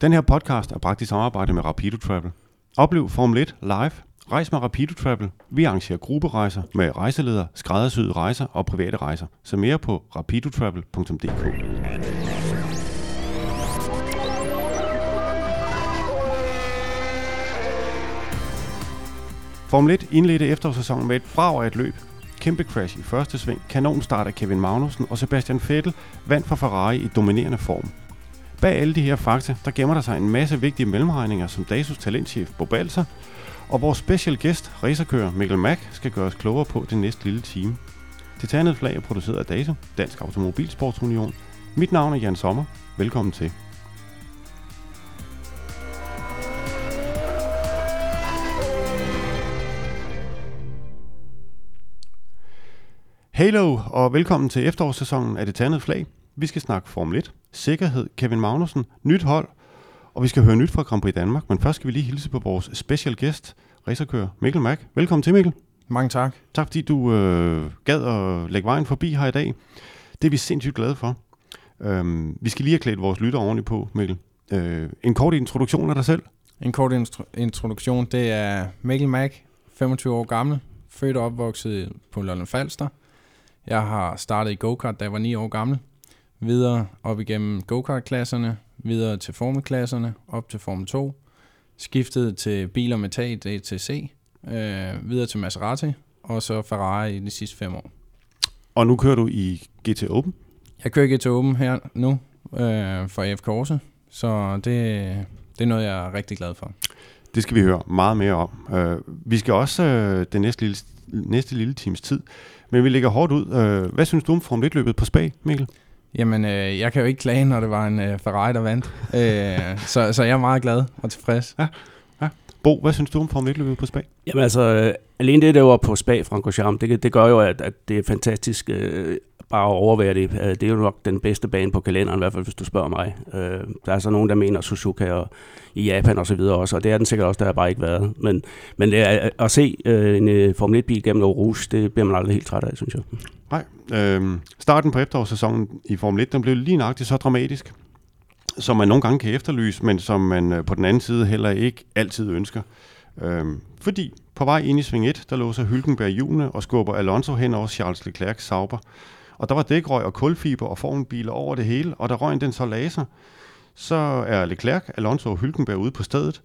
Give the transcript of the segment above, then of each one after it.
Den her podcast er bragt i samarbejde med Rapido Travel. Oplev Formel 1 live. Rejs med Rapido Travel. Vi arrangerer grupperejser med rejseleder, skræddersyede rejser og private rejser. Så mere på rapidotravel.dk. Formel 1 indledte efterårssæsonen med et brag af et løb. Kæmpe crash i første sving, kanonstart af Kevin Magnussen og Sebastian Vettel vandt for Ferrari i dominerende form. Bag alle de her fakta, der gemmer der sig en masse vigtige mellemregninger, som Dasus talentchef Bob Balser og vores special gæst, racerkører Mikkel Mack, skal gøre os klogere på det næste lille time. Det ternede flag er produceret af DASU, Dansk Automobilsportsunion. Mit navn er Jan Sommer. Velkommen til. Halo, og velkommen til efterårssæsonen af det Tandede flag. Vi skal snakke Formel 1, sikkerhed, Kevin Magnussen, nyt hold, og vi skal høre nyt fra Grand Prix Danmark. Men først skal vi lige hilse på vores special guest, racerkører Mikkel Mack. Velkommen til, Mikkel. Mange tak. Tak fordi du øh, gad at lægge vejen forbi her i dag. Det er vi sindssygt glade for. Øhm, vi skal lige have klædt vores lytter ordentligt på, Mikkel. Øh, en kort introduktion af dig selv. En kort intro- introduktion, det er Mikkel Mack, 25 år gammel, født og opvokset på Lolland Falster. Jeg har startet i go-kart, da jeg var 9 år gammel. Videre op igennem go-kart-klasserne, videre til formelklasserne, op til Formel 2. Skiftet til biler med tag DTC, øh, videre til Maserati, og så Ferrari i de sidste fem år. Og nu kører du i GT Open. Jeg kører til Open her nu øh, for AF Corse, så det, det er noget, jeg er rigtig glad for. Det skal vi høre meget mere om. Øh, vi skal også øh, den næste lille, næste lille times tid, men vi ligger hårdt ud. Øh, hvad synes du om Formel 1-løbet på Spa, Mikkel? Jamen, øh, jeg kan jo ikke klage, når det var en øh, Ferrari, der vandt. øh, så, så jeg er meget glad og tilfreds. Ja, ja. Bo, hvad synes du om Formel 1-løbet på Spa? Jamen altså, øh, alene det, der var på Spa, Francorchamps, det, det gør jo, at, at det er fantastisk øh, bare at overvære det. Øh, det er jo nok den bedste bane på kalenderen, i hvert fald hvis du spørger mig. Øh, der er så nogen, der mener Suzuka og i Japan og så videre også, og det er den sikkert også, der har bare ikke været. Men, men det er, øh, at se en Formel 1-bil gennem Rouge, det bliver man aldrig helt træt af, synes jeg. Nej. Øh, starten på efterårssæsonen i Formel 1, den blev lige nøjagtigt så dramatisk, som man nogle gange kan efterlyse, men som man på den anden side heller ikke altid ønsker. Øh, fordi på vej ind i sving 1, der låser Hylkenberg hjulene og skubber Alonso hen over Charles Leclerc Sauber. Og der var dækrøg og kulfiber og formelbiler over det hele, og da røgen den så laser, så er Leclerc, Alonso og Hylkenberg ude på stedet.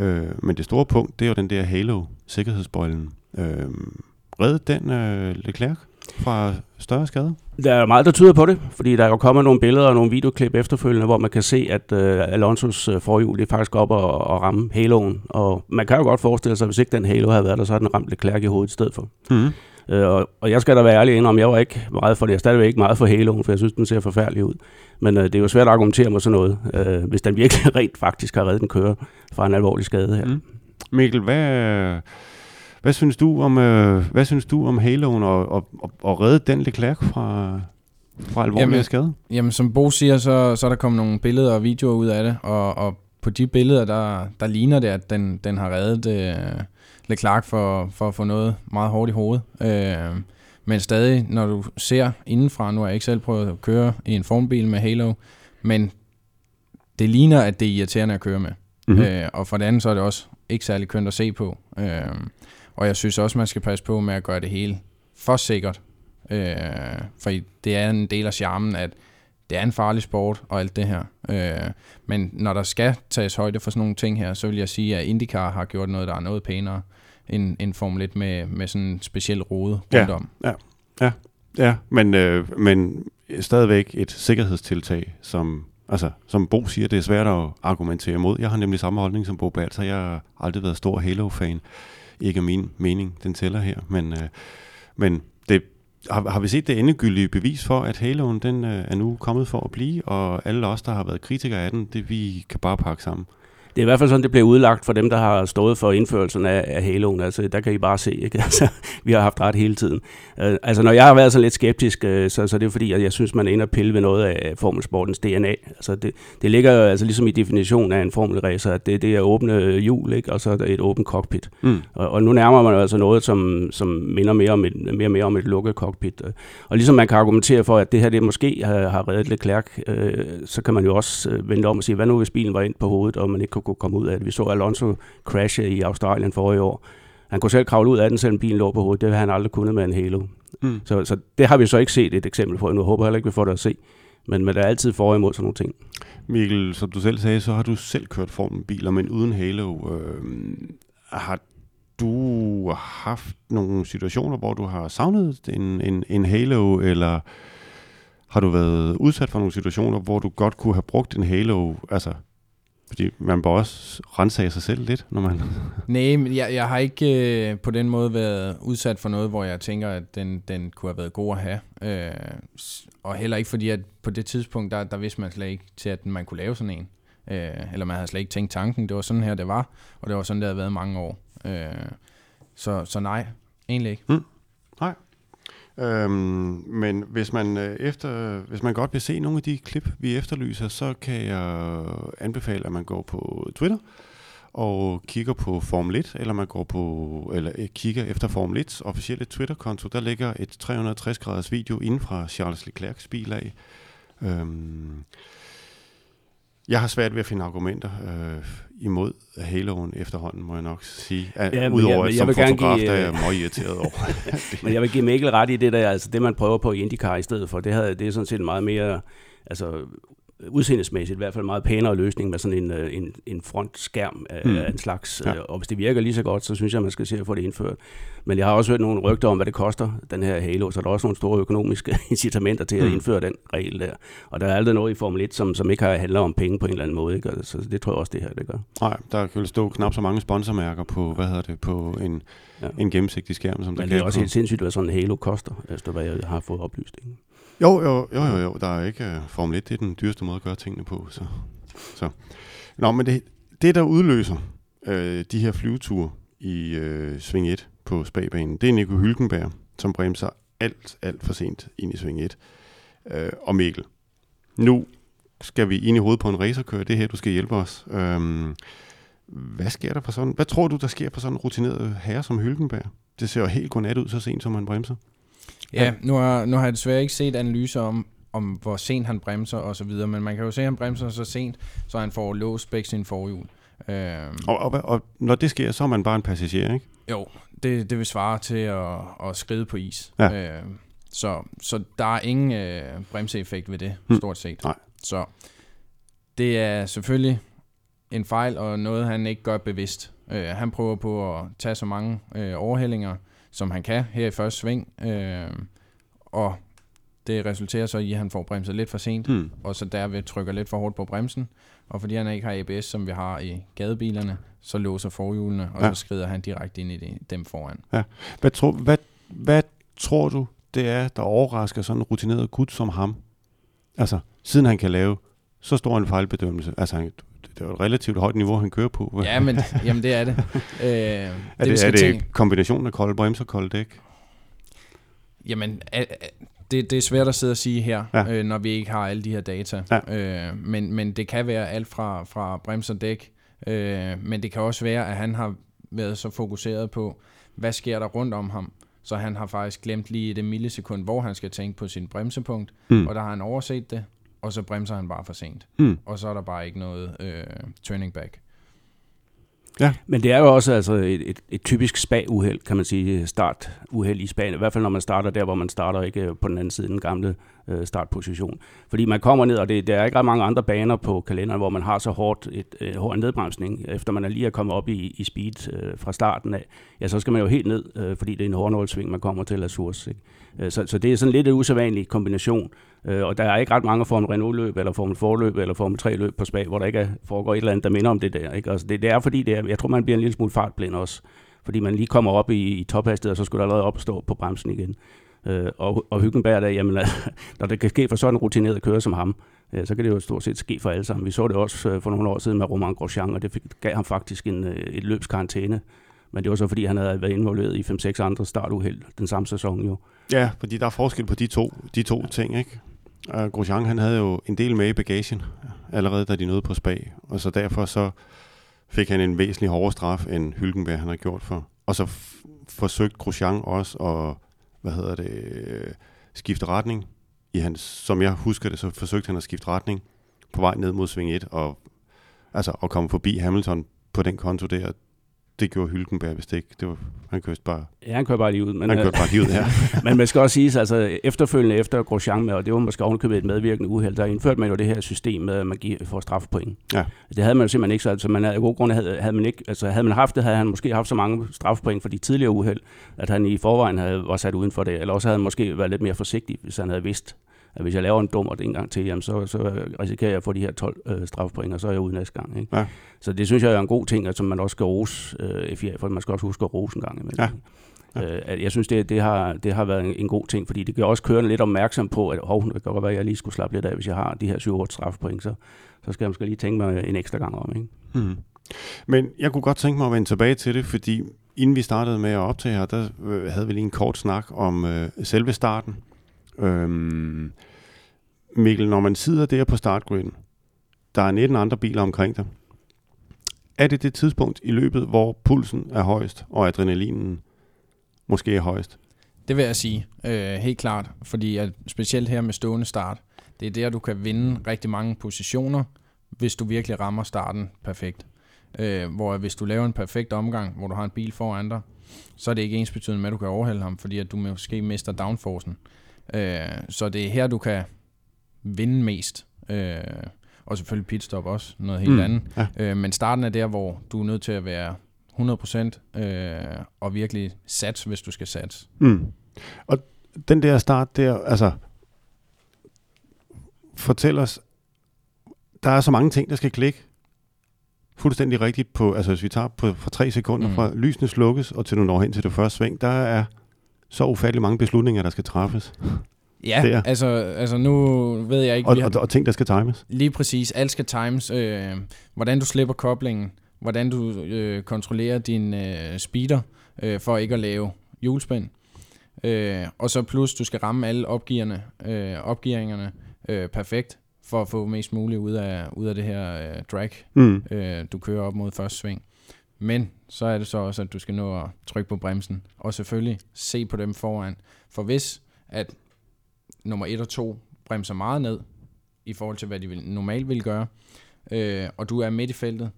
Øh, men det store punkt, det er jo den der Halo-sikkerhedsbøjlen. Øh, red den øh, Leclerc fra større skade? Der er meget, der tyder på det, fordi der er jo kommet nogle billeder og nogle videoklip efterfølgende, hvor man kan se, at øh, Alonsos øh, forhjul er faktisk op og, og ramme haloen. Og man kan jo godt forestille sig, at hvis ikke den halo havde været der, så havde den ramt Leclerc i hovedet i stedet for. Mm-hmm. Øh, og, og jeg skal da være ærlig om, jeg var ikke meget for det. Jeg er stadigvæk ikke meget for haloen, for jeg synes, den ser forfærdelig ud. Men øh, det er jo svært at argumentere med sådan noget, øh, hvis den virkelig rent faktisk har reddet en kører fra en alvorlig skade her. Mm. Mikkel, hvad, hvad synes du om, øh, hvad synes du om haloen og, og, og, og redde den Leclerc fra, fra alvorlig Jamen, skade? Jamen, som Bo siger, så, så er der kommet nogle billeder og videoer ud af det, og, og på de billeder, der, der ligner det, at den, den har reddet øh, Leclerc for, for at få noget meget hårdt i hovedet. Øh, men stadig, når du ser indenfra, nu har jeg ikke selv prøvet at køre i en formbil med Halo, men det ligner, at det er irriterende at køre med. Mm-hmm. Øh, og for det andet, så er det også ikke særlig kønt at se på. Øh, og jeg synes også, man skal passe på med at gøre det hele for sikkert. Øh, for det er en del af charmen, at det er en farlig sport og alt det her. Øh, men når der skal tages højde for sådan nogle ting her, så vil jeg sige, at IndyCar har gjort noget, der er noget pænere end, end Formel 1 med, med sådan en speciel rode rundt om. Ja, ja, ja men, øh, men stadigvæk et sikkerhedstiltag, som, altså, som Bo siger, det er svært at argumentere imod. Jeg har nemlig samme holdning som Bo Balser. Jeg har aldrig været stor Halo-fan. Ikke min mening, den tæller her, men, øh, men har, har vi set det endegyldige bevis for, at Haloen den, øh, er nu kommet for at blive, og alle os, der har været kritikere af den, det vi kan bare pakke sammen? Det er i hvert fald sådan, det bliver udlagt for dem, der har stået for indførelsen af, af haloen. Altså, der kan I bare se, ikke? Altså, vi har haft ret hele tiden. Uh, altså, når jeg har været så lidt skeptisk, uh, så, så det er fordi, at jeg synes, man er inde og pille ved noget af formelsportens DNA. Altså, det, det ligger jo altså ligesom i definitionen af en formelracer, at det, det er åbne hjul, ikke? og så er der et åbent cockpit. Mm. Og, og, nu nærmer man altså noget, som, som minder mere, om et, mere og mere om et lukket cockpit. Og ligesom man kan argumentere for, at det her det måske har, har reddet Leclerc, uh, så kan man jo også uh, vente om og sige, hvad nu hvis bilen var ind på hovedet, og man ikke kunne komme ud af det. Vi så Alonso crashe i Australien forrige år. Han kunne selv kravle ud af den, selvom bilen lå på hovedet. Det har han aldrig kunnet med en Halo. Mm. Så, så det har vi så ikke set et eksempel på. Nu håber jeg heller ikke, vi får det at se. Men, men der er altid for imod sådan nogle ting. Mikkel, som du selv sagde, så har du selv kørt biler, men uden Halo. Øh, har du haft nogle situationer, hvor du har savnet en, en, en Halo, eller har du været udsat for nogle situationer, hvor du godt kunne have brugt en Halo, altså fordi man bør også rense af sig selv lidt, når man... Nej, men jeg, jeg har ikke øh, på den måde været udsat for noget, hvor jeg tænker, at den, den kunne have været god at have. Øh, og heller ikke fordi, at på det tidspunkt, der, der vidste man slet ikke til, at man kunne lave sådan en. Øh, eller man havde slet ikke tænkt tanken. Det var sådan her, det var. Og det var sådan, det havde været mange år. Øh, så, så nej, egentlig ikke. Mm. Øhm, men hvis man øh, efter, hvis man godt vil se nogle af de klip, vi efterlyser, så kan jeg anbefale, at man går på Twitter og kigger på Formel 1, eller man går på, eller øh, kigger efter Formel 1's officielle Twitter-konto. Der ligger et 360-graders video inden fra Charles Leclerc's bil af. Øhm, jeg har svært ved at finde argumenter øh, imod Haloen efterhånden, må jeg nok sige. Ja, Udover at som fotograf, give, der er jeg meget irriteret over. men jeg vil give Mikkel ret i det der, altså det man prøver på i IndyCar i stedet for, det, havde, det er sådan set meget mere altså, udseendesmæssigt i hvert fald meget pænere løsning med sådan en, øh, en, en frontskærm af, mm. af en slags. Ja. Øh, og hvis det virker lige så godt, så synes jeg, man skal se at få det indført. Men jeg har også hørt nogle rygter om, hvad det koster, den her Halo, så der er også nogle store økonomiske incitamenter til at mm. indføre den regel der. Og der er aldrig noget i Formel 1, som, som ikke har handler om penge på en eller anden måde. Ikke? Så det tror jeg også, det her det gør. Nej, der kan stå knap så mange sponsormærker på, hvad hedder det, på en, ja. en gennemsigtig skærm. Som Men det er også helt sindssygt, hvad sådan en Halo koster, efter hvad jeg har fået oplyst. Ikke? Jo, jo, jo, jo, jo. Der er ikke uh, Formel 1, det er den dyreste måde at gøre tingene på. Så. Så. Nå, men det, det der udløser øh, de her flyveture i øh, Sving 1 på spagbanen, det er Nico Hylkenberg, som bremser alt, alt for sent ind i Sving 1. Øh, og Mikkel, nu skal vi ind i hovedet på en racerkører. Det er her, du skal hjælpe os. Øhm, hvad sker der for sådan? Hvad tror du, der sker for sådan en rutineret herre som Hylkenberg? Det ser jo helt godnat ud, så sent som han bremser. Ja, nu har, nu har jeg desværre ikke set analyser om, om hvor sent han bremser og så videre, men man kan jo se, at han bremser så sent, så han får låst begge sine forhjul. Øhm, og, og, og når det sker, så er man bare en passager, ikke? Jo, det, det vil svare til at, at skride på is. Ja. Øhm, så, så der er ingen øh, bremseeffekt ved det, hmm. stort set. Nej. Så det er selvfølgelig en fejl, og noget han ikke gør bevidst. Øh, han prøver på at tage så mange øh, overhældinger, som han kan her i første sving. Øh, og det resulterer så i, at han får bremset lidt for sent, mm. og så derved trykker lidt for hårdt på bremsen. Og fordi han ikke har ABS, som vi har i gadebilerne, så låser forhjulene, og ja. så skrider han direkte ind i det, dem foran. Ja. Hvad, tro, hvad, hvad tror du, det er, der overrasker sådan en rutineret gut som ham? Altså, siden han kan lave så stor en fejlbedømmelse. Altså, han, det er jo et relativt højt niveau, han kører på. Ja, men jamen, det er det. Øh, er det, det, er det tænke... kombinationen af kolde bremser og kolde dæk? Jamen, det, det er svært at sidde og sige her, ja. øh, når vi ikke har alle de her data. Ja. Øh, men, men det kan være alt fra, fra bremser og dæk, øh, men det kan også være, at han har været så fokuseret på, hvad sker der rundt om ham, så han har faktisk glemt lige det millisekund, hvor han skal tænke på sin bremsepunkt, mm. og der har han overset det, og så bremser han bare for sent. Mm. Og så er der bare ikke noget øh, turning back. Ja. Men det er jo også altså et, et, et typisk spa-uheld, kan man sige, start-uheld i Spanien. I hvert fald når man starter der, hvor man starter ikke på den anden side den gamle øh, startposition. Fordi man kommer ned, og det, der er ikke ret mange andre baner på kalenderen, hvor man har så hårdt et øh, hård nedbremsning, efter man er lige er kommet op i, i speed øh, fra starten af. Ja, så skal man jo helt ned, øh, fordi det er en hårdnålsving, man kommer til Azurs. Ikke? Øh, så, så det er sådan lidt en usædvanlig kombination. Øh, og der er ikke ret mange Formel Renault-løb, eller Formel 4-løb, eller Formel 3-løb på Spa, hvor der ikke er, foregår et eller andet, der minder om det der. Ikke? Altså det, det er fordi, det er, jeg tror, man bliver en lille smule fartblind også. Fordi man lige kommer op i, i tophastighed, og så skulle der allerede opstå på bremsen igen. Øh, og, og Hyggenberg der, jamen, når det kan ske for sådan en rutineret kører som ham, ja, så kan det jo stort set ske for alle sammen. Vi så det også øh, for nogle år siden med Roman Grosjean, og det fik, gav ham faktisk en, øh, et løbskarantæne. Men det var så, fordi han havde været involveret i 5-6 andre startuheld den samme sæson jo. Ja, fordi der er forskel på de to, de to ting, ikke? Uh, Grosjean, han havde jo en del med i bagagen, allerede da de nåede på spag, og så derfor så fik han en væsentlig hårdere straf, end Hylkenberg han har gjort for. Og så forsøgte Grosjean også at, hvad hedder det, skifte retning. I hans, som jeg husker det, så forsøgte han at skifte retning på vej ned mod sving 1, og altså at komme forbi Hamilton på den konto der, det gjorde Hylkenberg vist ikke. Det var, han kørte bare... Ja, han kørte bare lige ud. Men, han kørte bare lige ud, ja. men man skal også sige, altså efterfølgende efter Grosjean med, og det var måske ovenkøbet et medvirkende uheld, der indførte man jo det her system med, at man giver, får strafpoint. Ja. Det havde man jo simpelthen ikke, så altså man havde, i god grund havde, havde, man ikke, altså havde man haft det, havde han måske haft så mange strafpoint for de tidligere uheld, at han i forvejen havde, var sat uden for det, eller også havde han måske været lidt mere forsigtig, hvis han havde vidst, at hvis jeg laver en dummer en gang til, jamen så, så risikerer jeg at få de her 12 øh, strafpoint, og så er jeg ude næste gang. Ikke? Ja. Så det synes jeg er en god ting, som man også skal rose øh, FIA, for man skal også huske at rose en gang imellem. Ja. Ja. Øh, jeg synes, det, det, har, det har været en, en god ting, fordi det gør også kørende lidt opmærksom på, at hov, det kan godt være, at jeg lige skulle slappe lidt af, hvis jeg har de her 7-8 strafpoint, så, så skal jeg måske lige tænke mig en ekstra gang om. Ikke? Mm. Men jeg kunne godt tænke mig at vende tilbage til det, fordi inden vi startede med at optage her, der øh, havde vi lige en kort snak om øh, selve starten. Øhm, Mikkel, når man sidder der på startgriden, der er 19 andre biler omkring dig, er det det tidspunkt i løbet, hvor pulsen er højst, og adrenalinen måske er højst? Det vil jeg sige, øh, helt klart. Fordi at specielt her med stående start, det er der, du kan vinde rigtig mange positioner, hvis du virkelig rammer starten perfekt. Øh, hvor hvis du laver en perfekt omgang, hvor du har en bil foran dig, så er det ikke ens betydende med, at du kan overhælde ham, fordi at du måske mister downforcen. Øh, så det er her, du kan vinde mest. Øh, og selvfølgelig pitstop også, noget helt mm, andet. Ja. Øh, men starten er der, hvor du er nødt til at være 100% øh, og virkelig sats, hvis du skal satse. Mm. Og den der start der, altså, fortæl os, der er så mange ting, der skal klikke fuldstændig rigtigt på, altså hvis vi tager på, for tre sekunder mm. fra lysene slukkes og til du når hen til det første sving, der er så ufattelig mange beslutninger, der skal træffes. Ja, der. altså, altså nu ved jeg ikke... Og, og, og ting, der skal times. Lige præcis, alt skal times. Øh, hvordan du slipper koblingen, hvordan du øh, kontrollerer din øh, speeder øh, for ikke at lave hjulspænd. Øh, og så plus, du skal ramme alle opgiverne, øh, opgeringerne øh, perfekt, for at få mest muligt ud af, ud af det her øh, drag, mm. øh, du kører op mod første sving. Men så er det så også, at du skal nå at trykke på bremsen, og selvfølgelig se på dem foran. For hvis at nummer 1 og 2 bremser meget ned, i forhold til, hvad de vil, normalt vil gøre, øh, og du er midt i feltet,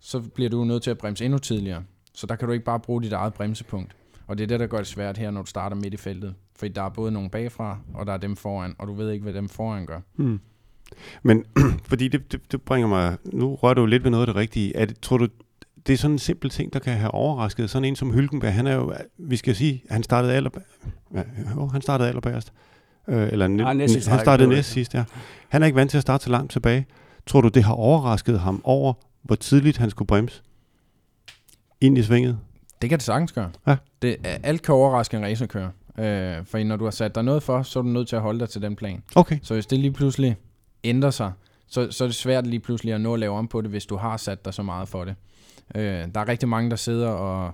så bliver du nødt til at bremse endnu tidligere. Så der kan du ikke bare bruge dit eget bremsepunkt. Og det er det, der gør det svært her, når du starter midt i feltet. Fordi der er både nogen bagfra, og der er dem foran, og du ved ikke, hvad dem foran gør. Hmm. Men fordi det, det, det bringer mig... Nu rører du lidt ved noget af det rigtige. Er det, tror du, det er sådan en simpel ting, der kan have overrasket. Sådan en som Hylkenberg, han er jo, vi skal sige, han startede aller, ja, jo, han startede allerbærst. Øh, eller Nej, næst, han startede næst sidst, ja. Han er ikke vant til at starte så langt tilbage. Tror du, det har overrasket ham over, hvor tidligt han skulle bremse ind i svinget? Det kan det sagtens gøre. Ja. Det, alt kan overraske en racerkører. Øh, for når du har sat dig noget for, så er du nødt til at holde dig til den plan. Okay. Så hvis det lige pludselig ændrer sig, så, så er det svært lige pludselig at nå at lave om på det, hvis du har sat dig så meget for det. Øh, der er rigtig mange, der sidder og,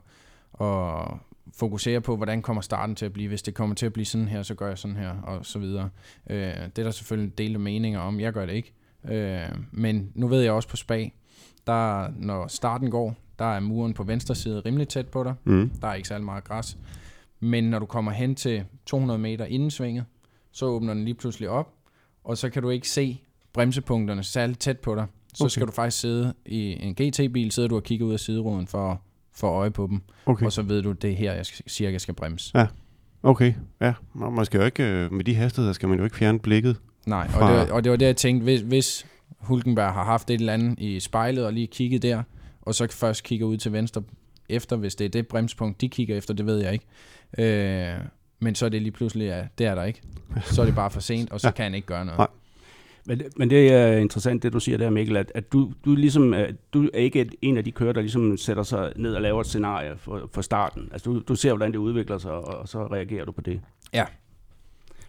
og fokuserer på, hvordan kommer starten til at blive. Hvis det kommer til at blive sådan her, så gør jeg sådan her, og så videre. Øh, det er der selvfølgelig delte meninger om. Jeg gør det ikke. Øh, men nu ved jeg også på spag, der, når starten går, der er muren på venstre side rimelig tæt på dig. Mm. Der er ikke særlig meget græs. Men når du kommer hen til 200 meter inden svinget, så åbner den lige pludselig op, og så kan du ikke se bremsepunkterne særligt tæt på dig. Så okay. skal du faktisk sidde i en GT-bil, sidder du og kigger ud af sideruden for, for øje på dem. Okay. Og så ved du, det er her, jeg cirka skal bremse. Ja, okay. Ja, man skal jo ikke, øh, med de hastigheder skal man jo ikke fjerne blikket. Nej, fra... og, det var, og det var det, jeg tænkte, hvis, hvis Hulkenberg har haft et eller andet i spejlet og lige kigget der, og så først kigger ud til venstre efter, hvis det er det bremspunkt, de kigger efter, det ved jeg ikke. Øh, men så er det lige pludselig, ja, det er der ikke. Så er det bare for sent, og så ja. kan han ikke gøre noget. Nej. Men, men det er interessant, det du siger der, Mikkel, at, at du, du, ligesom, du er ikke en af de kører, der ligesom sætter sig ned og laver et scenarie for, for starten. Altså du, du ser, hvordan det udvikler sig, og, og så reagerer du på det. Ja.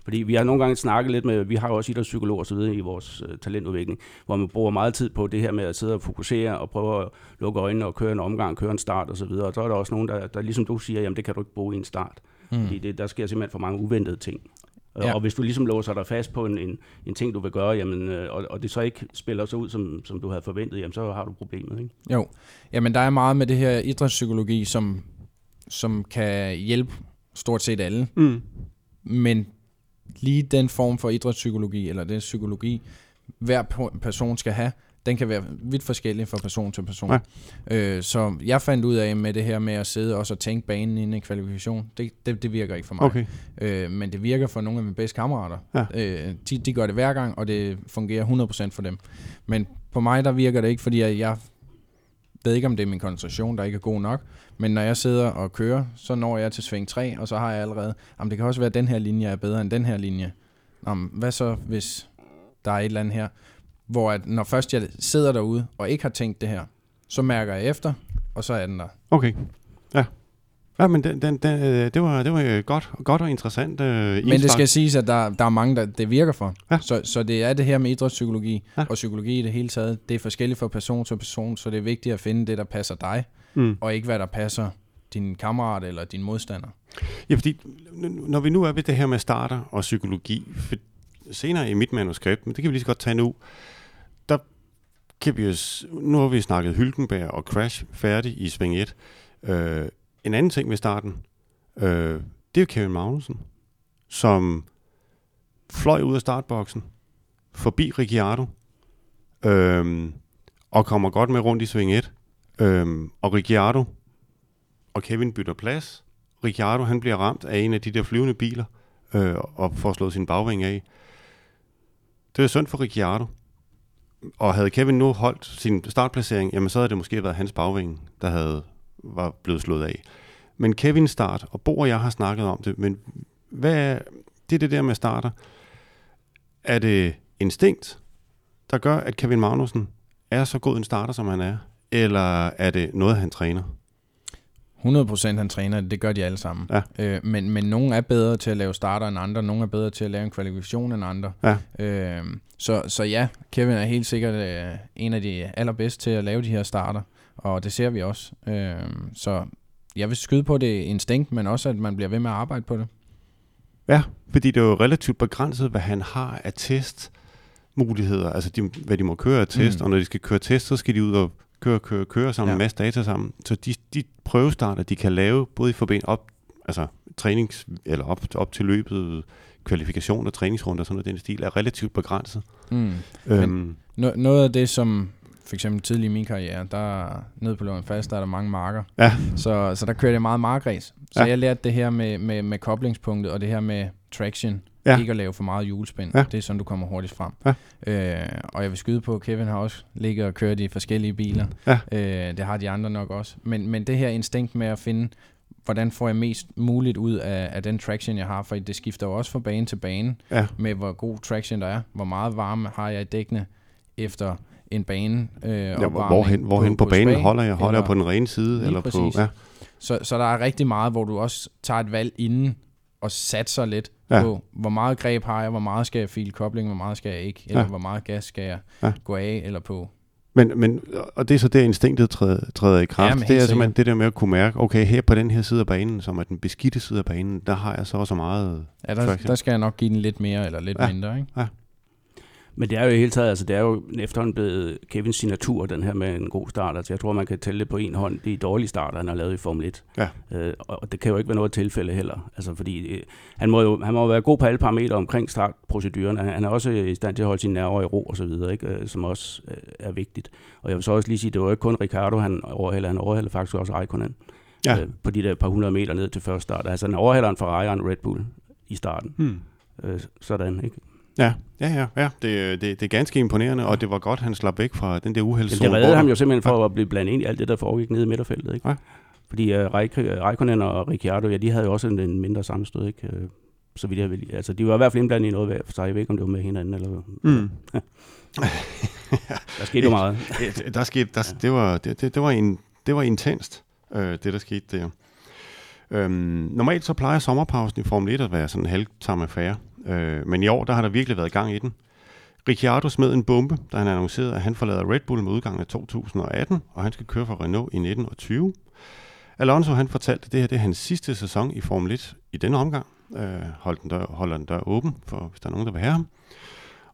Fordi vi har nogle gange snakket lidt med, vi har jo også idrætspsykologer og så videre i vores uh, talentudvikling, hvor man bruger meget tid på det her med at sidde og fokusere og prøve at lukke øjnene og køre en omgang, køre en start og så videre. Og så er der også nogen, der, der ligesom du siger, jamen det kan du ikke bruge i en start. Mm. Fordi det, der sker simpelthen for mange uventede ting. Ja. Og hvis du ligesom låser dig fast på en, en, en ting, du vil gøre, jamen, øh, og, og det så ikke spiller sig ud, som, som du havde forventet, jamen, så har du problemet. Ikke? Jo, jamen der er meget med det her idrætspsykologi, som, som kan hjælpe stort set alle. Mm. Men lige den form for idrætspsykologi, eller den psykologi, hver person skal have, den kan være vidt forskellig fra person til person. Ja. Øh, så jeg fandt ud af med det her med at sidde også og tænke banen inden i kvalifikation, det, det, det virker ikke for mig. Okay. Øh, men det virker for nogle af mine bedste kammerater. Ja. Øh, de, de gør det hver gang, og det fungerer 100% for dem. Men på mig, der virker det ikke, fordi jeg, jeg ved ikke, om det er min koncentration, der ikke er god nok, men når jeg sidder og kører, så når jeg til sving 3, og så har jeg allerede, jamen det kan også være, at den her linje er bedre end den her linje. Jamen, hvad så, hvis der er et eller andet her? Hvor at når først jeg sidder derude og ikke har tænkt det her, så mærker jeg efter, og så er den der. Okay, ja. Ja, men den, den, den, øh, det, var, det var godt, godt og interessant. Uh, men det skal siges, at der, der er mange, der det virker for. Ja. Så, så det er det her med idrætspsykologi, ja. og psykologi i det hele taget. Det er forskelligt fra person til person, så det er vigtigt at finde det, der passer dig, mm. og ikke hvad der passer din kammerat eller din modstander. Ja, fordi når vi nu er ved det her med starter og psykologi, for senere i mit manuskript, men det kan vi lige så godt tage nu, der kan vi jo, nu har vi snakket Hylkenberg og Crash færdig i sving 1. Øh, en anden ting ved starten, øh, det er jo Kevin Magnussen, som fløj ud af startboksen, forbi Ricciardo, øh, og kommer godt med rundt i sving 1. Øh, og Ricciardo og Kevin bytter plads. Ricciardo han bliver ramt af en af de der flyvende biler, øh, og får slået sin bagving af. Det er synd for Ricciardo. Og havde Kevin nu holdt sin startplacering, jamen så havde det måske været hans bagving, der havde var blevet slået af. Men Kevin start, og Bo og jeg har snakket om det, men hvad er, det er det der med starter. Er det instinkt, der gør, at Kevin Magnussen er så god en starter, som han er? Eller er det noget, han træner? 100% han træner det, det gør de alle sammen. Ja. Øh, men, men nogle er bedre til at lave starter end andre, nogle er bedre til at lave en kvalifikation end andre. Ja. Øh, så, så ja, Kevin er helt sikkert øh, en af de allerbedste til at lave de her starter, og det ser vi også. Øh, så jeg vil skyde på det instinkt, men også at man bliver ved med at arbejde på det. Ja, fordi det er jo relativt begrænset, hvad han har af test muligheder, altså de, hvad de må køre af test, mm. og når de skal køre test, så skal de ud og køre, køre, køre sammen, ja. en masse data sammen. Så de, de prøvestarter, de kan lave, både i forbindelse op, altså trænings, eller op, op til løbet, kvalifikation og træningsrunde og sådan noget, den stil, er relativt begrænset. Mm. Øhm, no, noget af det, som for eksempel tidlig i min karriere, der nede på Løven Fast, der er der mange marker. Ja. Så, så der kørte jeg meget markræs. Så ja. jeg lærte det her med, med, med koblingspunktet, og det her med traction. Ja. Ikke at lave for meget julespind. Ja. Det er sådan, du kommer hurtigt frem. Ja. Øh, og jeg vil skyde på, at Kevin har også ligget og kørt i forskellige biler. Ja. Øh, det har de andre nok også. Men, men det her instinkt med at finde, hvordan får jeg mest muligt ud af, af den traction, jeg har, for det skifter jo også fra bane til bane, ja. med hvor god traction der er. Hvor meget varme har jeg i dækkene efter en bane. Øh, ja, hvorhen, hvorhen på, på banen spag, holder jeg? Holder jeg på den rene side? Eller på, ja. så, så der er rigtig meget, hvor du også tager et valg inden og satser lidt ja. på, hvor meget greb har jeg, hvor meget skal jeg file kobling, hvor meget skal jeg ikke, eller ja. hvor meget gas skal jeg ja. gå af eller på. Men, men, og det er så der instinktet træder, træder i kraft. Ja, det er simpelthen det der med at kunne mærke, okay, her på den her side af banen, som er den beskidte side af banen, der har jeg så også meget Ja, der, der skal jeg nok give den lidt mere eller lidt ja. mindre, ikke? Ja. Men det er jo i hele taget, altså det er jo efterhånden blevet Kevins signatur, den her med en god start. Altså jeg tror, man kan tælle det på en hånd, de dårlige starter, han har lavet i Formel 1. Ja. Øh, og det kan jo ikke være noget tilfælde heller. Altså fordi øh, han må jo han må være god på alle parametre omkring startproceduren. Han er også i stand til at holde sine nerver i ro og så videre, ikke? Øh, som også øh, er vigtigt. Og jeg vil så også lige sige, det var ikke kun Ricardo, han overhælder, han overhælder faktisk også Raikkonen. Ja. Øh, på de der par hundrede meter ned til første start. Altså han overhælder en Ferrari og en Red Bull i starten. Hmm. Øh, sådan, ikke? Ja, ja, ja. ja. Det, det, det er ganske imponerende, og det var godt, han slap væk fra den der uheldszone. Det reddede ham jo simpelthen for ja. at blive blandet ind i alt det, der foregik nede i midterfeltet. Ikke? Ja. Fordi uh, Raikkonen og Ricciardo, ja, de havde jo også en, en mindre sammenstød, ikke? Uh, så vidt jeg vil. Altså, de var i hvert fald indblandet i noget hver for sig. Jeg ved ikke, om det var med hinanden, eller mm. der skete jo meget. der skete, der, det, var, det, det, det, var en, det var intenst, øh, det der skete der. Øhm, normalt så plejer sommerpausen i Formel 1 at være sådan en halvtam affære. Øh, men i år, der har der virkelig været gang i den. Ricciardo smed en bombe, da han annoncerede, at han forlader Red Bull med udgangen af 2018, og han skal køre for Renault i 19 og 20. Alonso han fortalte, at det her det er hans sidste sæson i Formel 1 i denne omgang. Øh, hold den dør, holder den dør åben, for hvis der er nogen, der vil have ham.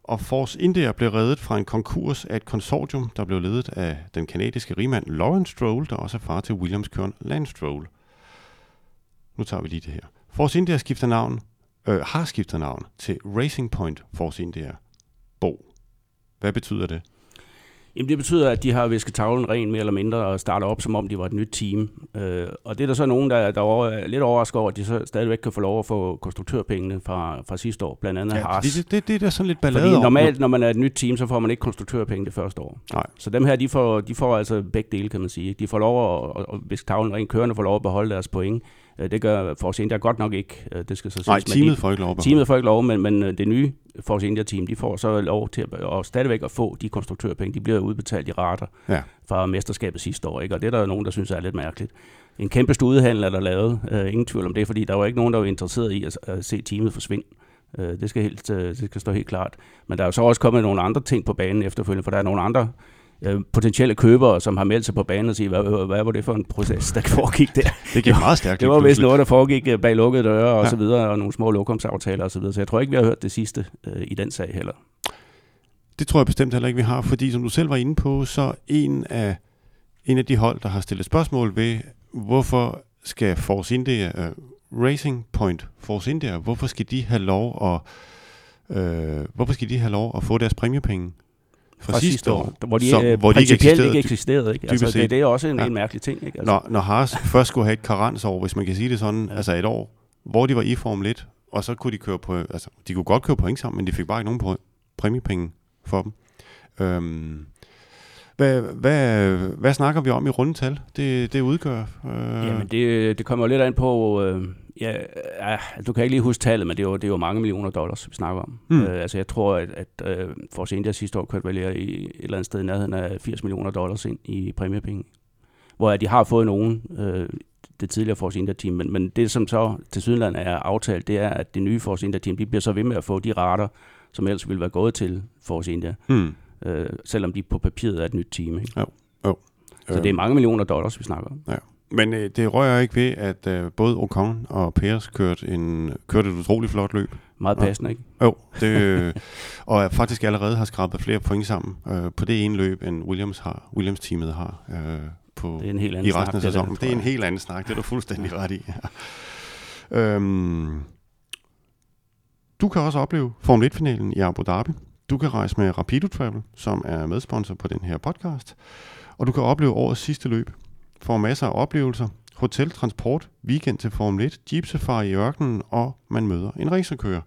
Og Force India blev reddet fra en konkurs af et konsortium, der blev ledet af den kanadiske rigmand Lawrence Stroll, der også er far til Williams køren Lance Stroll. Nu tager vi lige det her. Force India skifter navn, øh, har skiftet navn til Racing Point Force India. Bo. Hvad betyder det? Jamen det betyder, at de har visket tavlen ren mere eller mindre og starter op, som om de var et nyt team. Øh, og det er der så nogen, der, der er lidt overrasket over, at de så stadigvæk kan få lov at få konstruktørpengene fra, fra sidste år, blandt andet ja, Haas. Det, det, det, er der sådan lidt ballade Fordi normalt, når man er et nyt team, så får man ikke konstruktørpenge det første år. Nej. Så dem her, de får, de får altså begge dele, kan man sige. De får lov at, at viske tavlen ren, kørende får lov at beholde deres point. Øh, det gør Force India godt nok ikke. Øh, det skal så Nej, teamet får ikke lov. Teamet får ikke lov, men, men øh, det nye Force India-team, de får så lov til at, og stadigvæk at få de konstruktørpenge. De bliver udbetalt i rater ja. fra mesterskabet sidste år. Ikke? Og det er der nogen, der synes er lidt mærkeligt. En kæmpe studehandel er der lavet. Uh, ingen tvivl om det, fordi der var ikke nogen, der var interesseret i at, at se teamet forsvinde. Uh, det, skal helt, uh, det skal stå helt klart. Men der er jo så også kommet nogle andre ting på banen efterfølgende, for der er nogle andre øh, potentielle købere, som har meldt sig på banen og sige, hvad, hvad var det for en proces, der foregik der? Det gik meget stærkt. Det var vist noget, der foregik øh, bag lukkede døre og ja. så videre, og nogle små lokumsaftaler og så videre. Så jeg tror ikke, vi har hørt det sidste øh, i den sag heller. Det tror jeg bestemt heller ikke, vi har, fordi som du selv var inde på, så en af, en af de hold, der har stillet spørgsmål ved, hvorfor skal Force India, uh, Racing Point Force India, hvorfor skal de have lov at, uh, hvorfor skal de have lov at få deres præmiepenge fra, fra sidste år, år hvor de, som, øh, hvor de ikke eksisterede. Ikke eksisterede ikke? Altså, det, det er også en, ja. en mærkelig ting. Ikke? Altså. Når, når Haas først skulle have et karensår, hvis man kan sige det sådan, ja. altså et år, hvor de var i Formel 1, og så kunne de køre på, altså de kunne godt køre point sammen, men de fik bare ikke nogen præmiepenge for dem. Øhm, hvad, hvad, hvad snakker vi om i rundetal? Det, det udgør? Øh... Jamen, det, det kommer jo lidt an på... Øh, ja, ja, du kan ikke lige huske tallet, men det er jo, det er jo mange millioner dollars, vi snakker om. Mm. Øh, altså, jeg tror, at, at uh, Force India sidste år kørte vel i et eller andet sted i nærheden af 80 millioner dollars ind i præmiepenge. Hvor de har fået nogen, øh, det tidligere Force India-team, men, men det, som så til Sydland er aftalt, det er, at det nye Force India-team, de bliver så ved med at få de rater, som ellers ville være gået til Force India. Mm øh, selvom de på papiret er et nyt team. Ikke? Jo. jo. Så det er mange millioner dollars, vi snakker om. Ja. Men øh, det rører ikke ved, at øh, både Ocon og Pers kørte, en, kørte et utroligt flot løb. Meget passende, ikke? Jo, det, øh, og faktisk allerede har skrabet flere point sammen øh, på det ene løb, end Williams har, Williams-teamet har øh, på, det er en helt anden i resten af sæsonen. Det, det er en helt anden snak, det er du fuldstændig ret i. Ja. øhm, du kan også opleve Formel 1-finalen i Abu Dhabi. Du kan rejse med Rapido Travel, som er medsponsor på den her podcast, og du kan opleve årets sidste løb får masser af oplevelser, hotel, transport, weekend til Formel 1, jeep safari i ørkenen, og man møder en racerkører.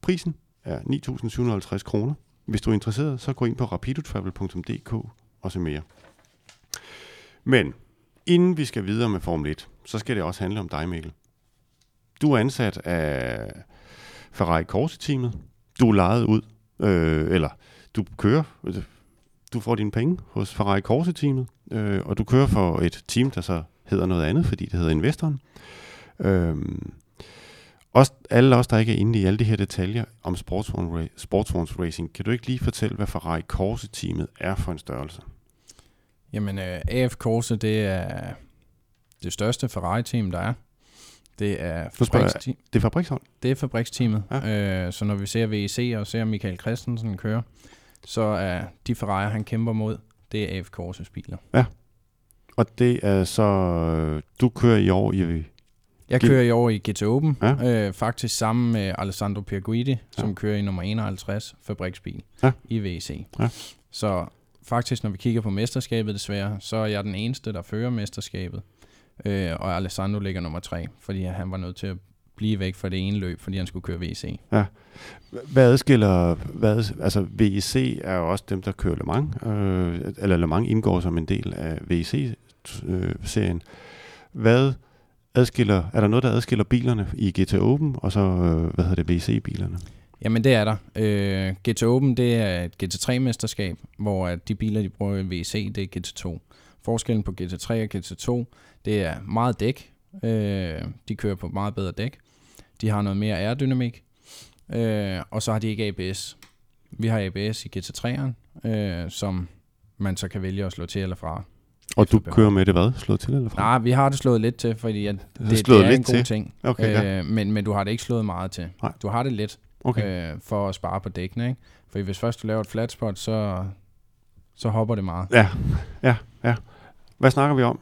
Prisen er 9.750 kroner. Hvis du er interesseret, så gå ind på rapidotravel.dk og se mere. Men inden vi skal videre med Formel 1, så skal det også handle om dig, Mikkel. Du er ansat af Ferrari Corse-teamet. Du er lejet ud øh, eller du kører, du får dine penge hos Ferrari Corse-teamet, øh, og du kører for et team, der så hedder noget andet, fordi det hedder Investoren. Øh, også, alle os, der ikke er inde i alle de her detaljer om sportsvogns racing, kan du ikke lige fortælle, hvad Ferrari Corse-teamet er for en størrelse? Jamen, øh, AF Corse, det er det største Ferrari-team, der er. Det er fabriksteam. Det er fabrikshold? Det er fabriksteamet. Ja. Øh, så når vi ser VEC og ser Michael Christensen køre, så er de Ferrari, han kæmper mod, det er AF Corses biler. Ja. Og det er så, du kører i år i... Jeg kører i år i GT Open, ja. øh, faktisk sammen med Alessandro Pierguidi, ja. som kører i nummer 51 fabriksbil ja. i VEC. Ja. Så faktisk, når vi kigger på mesterskabet desværre, så er jeg den eneste, der fører mesterskabet. Øh, og Alessandro ligger nummer tre, fordi han var nødt til at blive væk fra det ene løb, fordi han skulle køre VEC. Ja. Hvad adskiller, hvad, altså VEC er jo også dem, der kører Le Mans, øh, eller Le Mans indgår som en del af VEC-serien. Øh, hvad adskiller, er der noget, der adskiller bilerne i GT Open, og så, øh, hvad hedder det, VEC-bilerne? Jamen det er der. Øh, GT Open, det er et GT3-mesterskab, hvor de biler, de bruger i VEC, det er GT2. Forskellen på GT3 og GT2, det er meget dæk. Øh, de kører på meget bedre dæk. De har noget mere aerodynamik. øh, og så har de ikke ABS. Vi har ABS i GT3'eren, øh, som man så kan vælge at slå til eller fra. Og du Efter kører med det hvad? Slået til eller fra? Nej, vi har det slået lidt til, fordi at det, slået det er lidt en god til. ting. Okay, ja. øh, men, men du har det ikke slået meget til. Nej. Du har det lidt Okay. øh, for at spare på dækkene. Ikke? For hvis først du laver et flat spot, så, så hopper det meget. Ja, ja, ja. Hvad snakker vi om?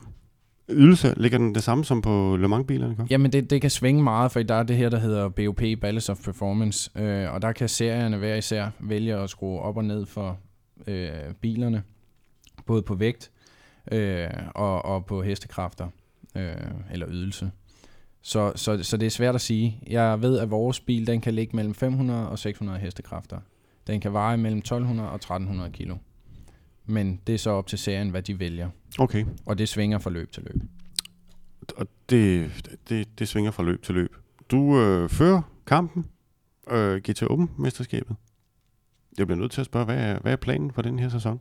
Ydelse, ligger den det samme som på Le Mans-bilerne? Jamen, det, det kan svinge meget, for der er det her, der hedder BOP, Balance of Performance, øh, og der kan serierne hver især vælge at skrue op og ned for øh, bilerne, både på vægt øh, og, og på hestekræfter øh, eller ydelse. Så, så, så det er svært at sige. Jeg ved, at vores bil den kan ligge mellem 500 og 600 hestekræfter. Den kan veje mellem 1200 og 1300 kilo. Men det er så op til serien, hvad de vælger. Okay. Og det svinger fra løb til løb. Og det, det, det svinger fra løb til løb. Du øh, fører kampen, øh, GT Open-mesterskabet. Jeg bliver nødt til at spørge, hvad er, hvad er planen for den her sæson?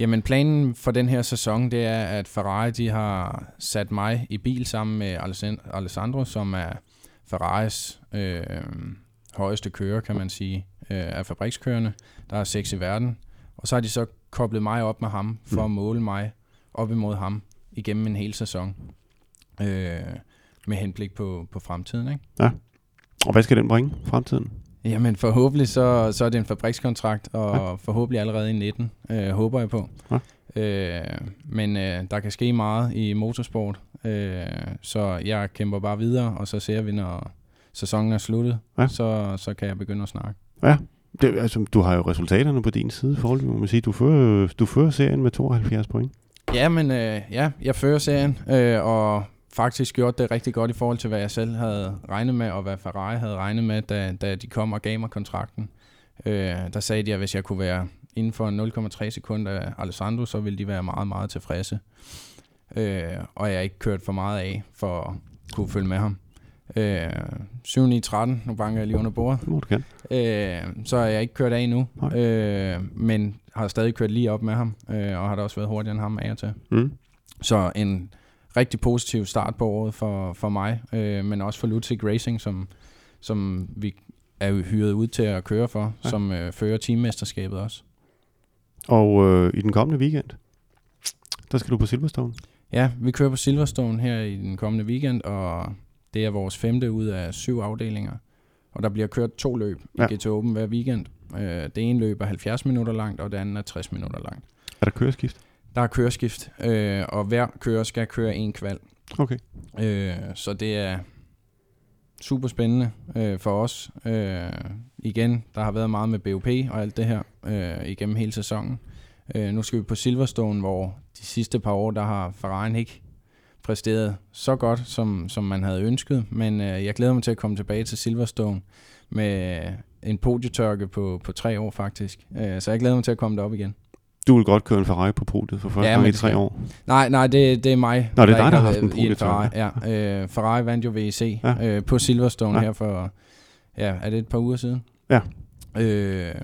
Jamen planen for den her sæson, det er, at Ferrari de har sat mig i bil sammen med Alessan- Alessandro, som er Ferraris øh, højeste kører, kan man sige, øh, af fabrikskørende. Der er seks i verden. Og så har de så koblet mig op med ham, for at måle mig op imod ham igennem en hel sæson. Øh, med henblik på, på fremtiden, ikke? Og hvad skal den bringe fremtiden? Jamen forhåbentlig så, så er det en fabrikskontrakt, og ja. forhåbentlig allerede i 19, øh, håber jeg på. Ja. Øh, men øh, der kan ske meget i motorsport, øh, så jeg kæmper bare videre, og så ser vi, når sæsonen er sluttet, Ja. ja. så, så kan jeg begynde at snakke. Det, altså, du har jo resultaterne på din side i forhold må man sige. Du fører, du fører serien med 72 point. Ja, men øh, ja, jeg fører serien, øh, og faktisk gjort det rigtig godt i forhold til, hvad jeg selv havde regnet med, og hvad Ferrari havde regnet med, da, da de kom og gav mig kontrakten. Øh, der sagde de, at hvis jeg kunne være inden for 0,3 sekunder af Alessandro, så ville de være meget, meget tilfredse. Øh, og jeg har ikke kørt for meget af, for at kunne følge med ham. Øh, 7 9 13, nu banker jeg lige under bordet. Det må du kan. Øh, så har jeg ikke kørt af endnu, Nej. øh, men har stadig kørt lige op med ham, øh, og har da også været hurtigere end ham af og til. Mm. Så en rigtig positiv start på året for, for mig, øh, men også for Lutzig Racing, som, som vi er hyret ud til at køre for, ja. som øh, fører teammesterskabet også. Og øh, i den kommende weekend, der skal du på Silverstone. Ja, vi kører på Silverstone her i den kommende weekend, og det er vores femte ud af syv afdelinger. Og der bliver kørt to løb Ja. i GT Open hver weekend. Øh, det ene løb er 70 minutter langt, og det andet er 60 minutter langt. Er der køreskift? Der er køreskift, øh, og hver kører skal køre en kval. Okay. Øh, så det er super spændende øh, for os. Øh, igen, der har været meget med BOP og alt det her øh, igennem hele sæsonen. Øh, nu skal vi på Silverstone, hvor de sidste par år, der har Ferrari ikke præsteret så godt, som, som man havde ønsket. Men øh, jeg glæder mig til at komme tilbage til Silverstone med en podietørke på, på tre år faktisk. Øh, så jeg glæder mig til at komme derop igen. Du vil godt køre en Ferrari på podiet for første Ja, gang i tre år. Nej, nej, det, det er mig. Nå, det er dig, ikke der har haft en podietørke. Ferrari. Ja, øh, Ferrari vandt jo VEC Ja. øh, på Silverstone ja. her for, ja, er det et par uger siden? Ja. Øh,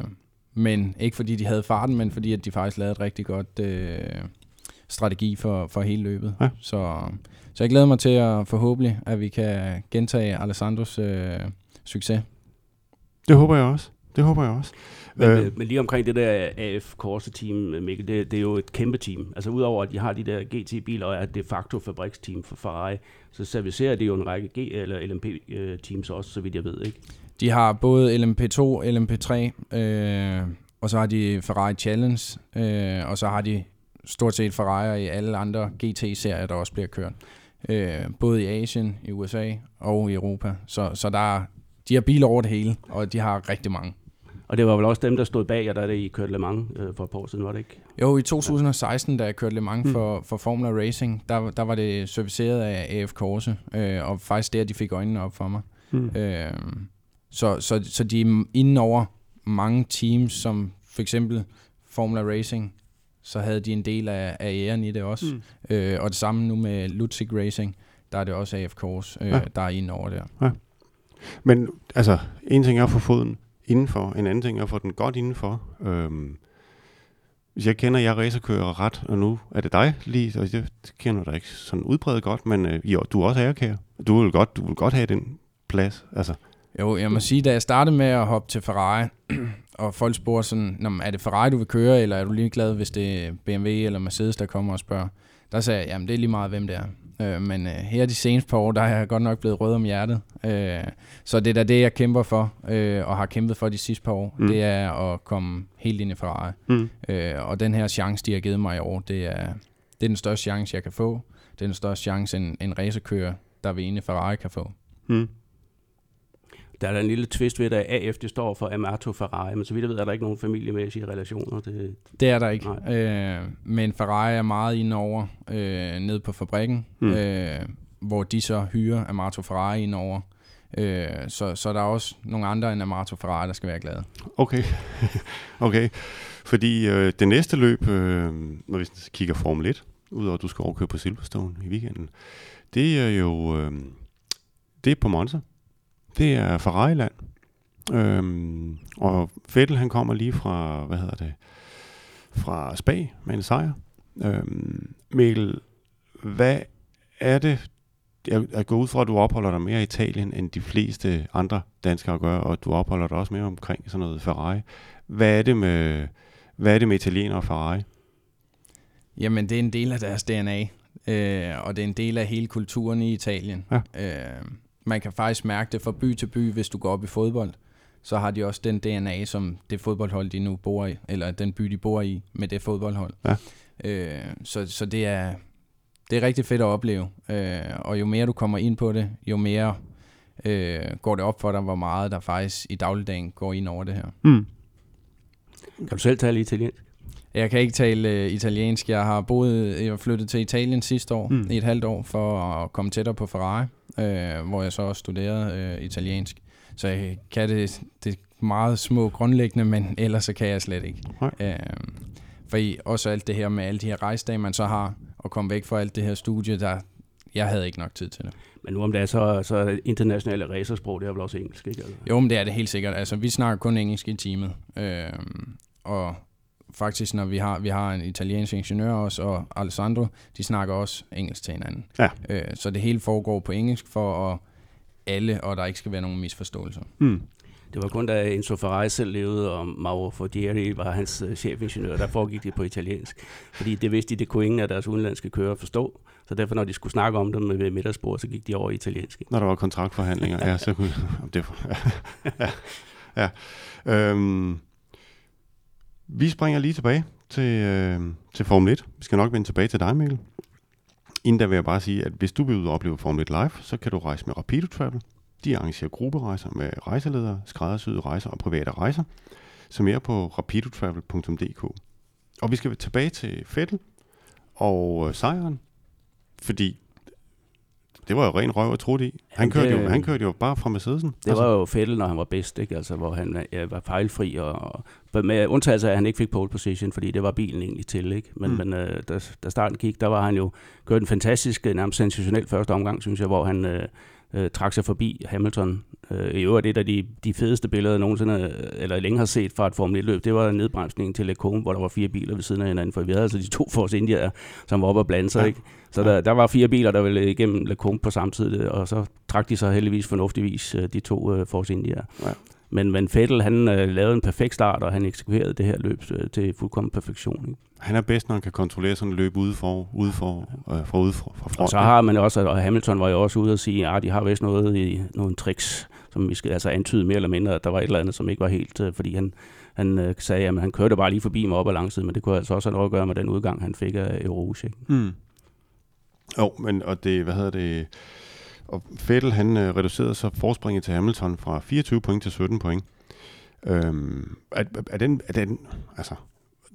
men ikke fordi de havde farten, men fordi at de faktisk lavede et rigtig godt øh, strategi for, for hele løbet. Ja. Så, så jeg glæder mig til at forhåbentlig, at vi kan gentage Alessandros øh, succes. Det håber jeg også. Det håber jeg også. Men, Øh. øh, men lige omkring det der AF Corse team, Mikkel, det, det er jo et kæmpe team. Altså udover at de har de der GT-biler og er de facto fabriksteam for Ferrari, så servicerer de jo en række G- eller LMP-teams også, så vidt jeg ved, ikke? De har både LMP2, LMP3, øh, og så har de Ferrari Challenge, øh, og så har de stort set Ferrari i alle andre GT-serier, der også bliver kørt. Øh, både i Asien, i USA og i Europa. Så, så der er, de har biler over det hele, og de har rigtig mange. Og det var vel også dem, der stod bag jer, da I kørte Le Mans øh, for et par år siden, var det ikke? Jo, i 2016, da jeg kørte Le Mans Mm. for, for Formula Racing, der, der var det serviceret af AF Corse, øh, og faktisk der, de fik øjnene op for mig. Mm. Øh, så, så, så de er inde over mange teams, som for eksempel Formula Racing, så havde de en del af, af æren i det også. Mm. Øh, og det samme nu med Lutzig Racing, der er det også AF Course, øh, Ja. ja. der er inde over der. Men altså, en ting er at få foden indenfor, en anden ting er at få den godt indenfor. Øhm, hvis jeg kender jer racerkører ret, og nu er det dig lige, og jeg kender dig ikke sådan udbredt godt, men øh, jo, du er også ærekærer. Du vil godt, du vil godt have den plads. Altså, Jo, jeg må sige, da jeg startede med at hoppe til Ferrari, og folk spurgte sådan, er det Ferrari, du vil køre, eller er du lige glad, hvis det er BMW eller Mercedes, der kommer og spørger? Der sagde jeg, jamen det er lige meget, hvem det er. Øh, men øh, her de seneste par år, der er jeg godt nok blevet rød om hjertet. Øh, så det er da det, jeg kæmper for, øh, og har kæmpet for de sidste par år. Mm. Det er at komme helt ind i Ferrari. Mm. Øh, og den her chance, de har givet mig i år, det er, det er den største chance, jeg kan få. Det er den største chance, en, en racerkører, der vil i Ferrari, kan få. Mm. Der er der en lille twist ved, at AF det står for Amato Ferrari, men så vidt jeg ved, er der ikke nogen familiemæssige relationer. Det, det er der ikke. Øh, men Ferrari er meget inde over øh, ned på fabrikken, mm. øh, hvor de så hyrer Amato Ferrari ind over. Øh, så, så der er også nogle andre end Amato Ferrari, der skal være glade. Okay, okay. Fordi øh, det næste løb, øh, når vi kigger Formel 1, udover at du skal overkøre på Silverstone i weekenden, det er jo øh, det er på Monza. Det er Ferrari-land. Øhm, og Vettel han kommer lige fra, hvad hedder det, fra Spa med en sejr. Øhm, Mikkel, hvad er det, jeg, jeg går ud fra, at du opholder dig mere i Italien, end de fleste andre danskere gør, og du opholder dig også mere omkring sådan noget Ferrari. Hvad er det med, hvad er det med italienere og Ferrari? Jamen, det er en del af deres DNA, øh, og det er en del af hele kulturen i Italien. Ja. Øh, man kan faktisk mærke det fra by til by, hvis du går op i fodbold. Så har de også den DNA, som det fodboldhold, de nu bor i, eller den by, de bor i, med det fodboldhold. Ja. Øh, så, så det er, det er rigtig fedt at opleve. Øh, og jo mere du kommer ind på det, jo mere øh, går det op for dig, hvor meget der faktisk i dagligdagen går ind over det her. Mm. Kan du selv tale italiensk? Jeg kan ikke tale øh, italiensk. Jeg har boet, jeg flyttet til Italien sidste år, mm. i et halvt år, for at komme tættere på Ferrari, øh, hvor jeg så også studerede øh, italiensk. Så jeg kan det, det meget små grundlæggende, men ellers så kan jeg slet ikke. Øh, for i, også alt det her med alle de her rejsedage, man så har, og komme væk fra alt det her studie, der, jeg havde ikke nok tid til det. Men nu om det er så, så internationale racersprog, det er vel også engelsk, ikke? Altså. Jo, men det er det helt sikkert. Altså, vi snakker kun engelsk i teamet. Øh, og faktisk, når vi har, vi har en italiensk ingeniør også, og Alessandro, de snakker også engelsk til hinanden. Ja. Øh, så det hele foregår på engelsk for at alle, og der ikke skal være nogen misforståelser. Mm. Det var kun da Enzo Ferrari selv levede, og Mauro Forgieri var hans uh, chefingeniør, der foregik det på italiensk. Fordi det vidste de, det kunne ingen af deres udenlandske kører forstå. Så derfor, når de skulle snakke om dem ved middagsbord, så gik de over i italiensk. Når der var kontraktforhandlinger, ja, så kunne... det, ja, ja. Øhm, vi springer lige tilbage til, øh, til Formel 1. Vi skal nok vende tilbage til dig, Mikkel. Inden der vil jeg bare sige, at hvis du vil ud og opleve Formel 1 live, så kan du rejse med Rapido Travel. De arrangerer grupperejser med rejseledere, skræddersyede rejser og private rejser, Så mere på rapidotravel.dk. Og vi skal tilbage til Fettel og øh, sejren, fordi det var jo ren røv og trudt i. Han, kørte jo, han kørte jo bare fra Mercedesen. Det altså. var jo Fettel, når han var bedst, ikke? Altså, hvor han ja, var fejlfri, og, og med undtagelse af, at han ikke fik pole position, fordi det var bilen egentlig til. Ikke? Men, mm. men uh, da, da starten gik, der var han jo kørt en fantastisk, nærmest sensationel første omgang, synes jeg, hvor han uh, uh, trak sig forbi Hamilton Øh, I øvrigt et af de, de fedeste billeder, nogensinde, eller længe har set fra et Formel 1-løb, det var nedbremsningen til Lecombe, hvor der var fire biler ved siden af hinanden, for vi havde altså de to Force India, som var oppe og blande sig, ja. ikke? Så der, der var fire biler, der ville igennem Lecombe på samme tid, og så trak de sig heldigvis fornuftigvis, øh, de to uh, Force India. Ja. Men, men Fettel, han uh, lavede en perfekt start, og han eksekverede det her løb uh, til fuldkommen perfektion. Ikke? Han er bedst, når han kan kontrollere sådan et løb ude for, ude for, uh, fra ude for, fra front. Og så har man også, og Hamilton var jo også ude og sige, at ah, de har vist noget i nogle tricks som vi skal altså antyde mere eller mindre, at der var et eller andet, som ikke var helt, øh, fordi han, han øh, sagde, at han kørte bare lige forbi mig op ad langsiden, men det kunne altså også have noget at gøre med den udgang, han fik af Euro Mm. Jo, men og det, hvad hedder det, og Vettel han øh, reducerede så forspringet til Hamilton fra 24 point til 17 point. Øhm, er, er, den, er den, altså,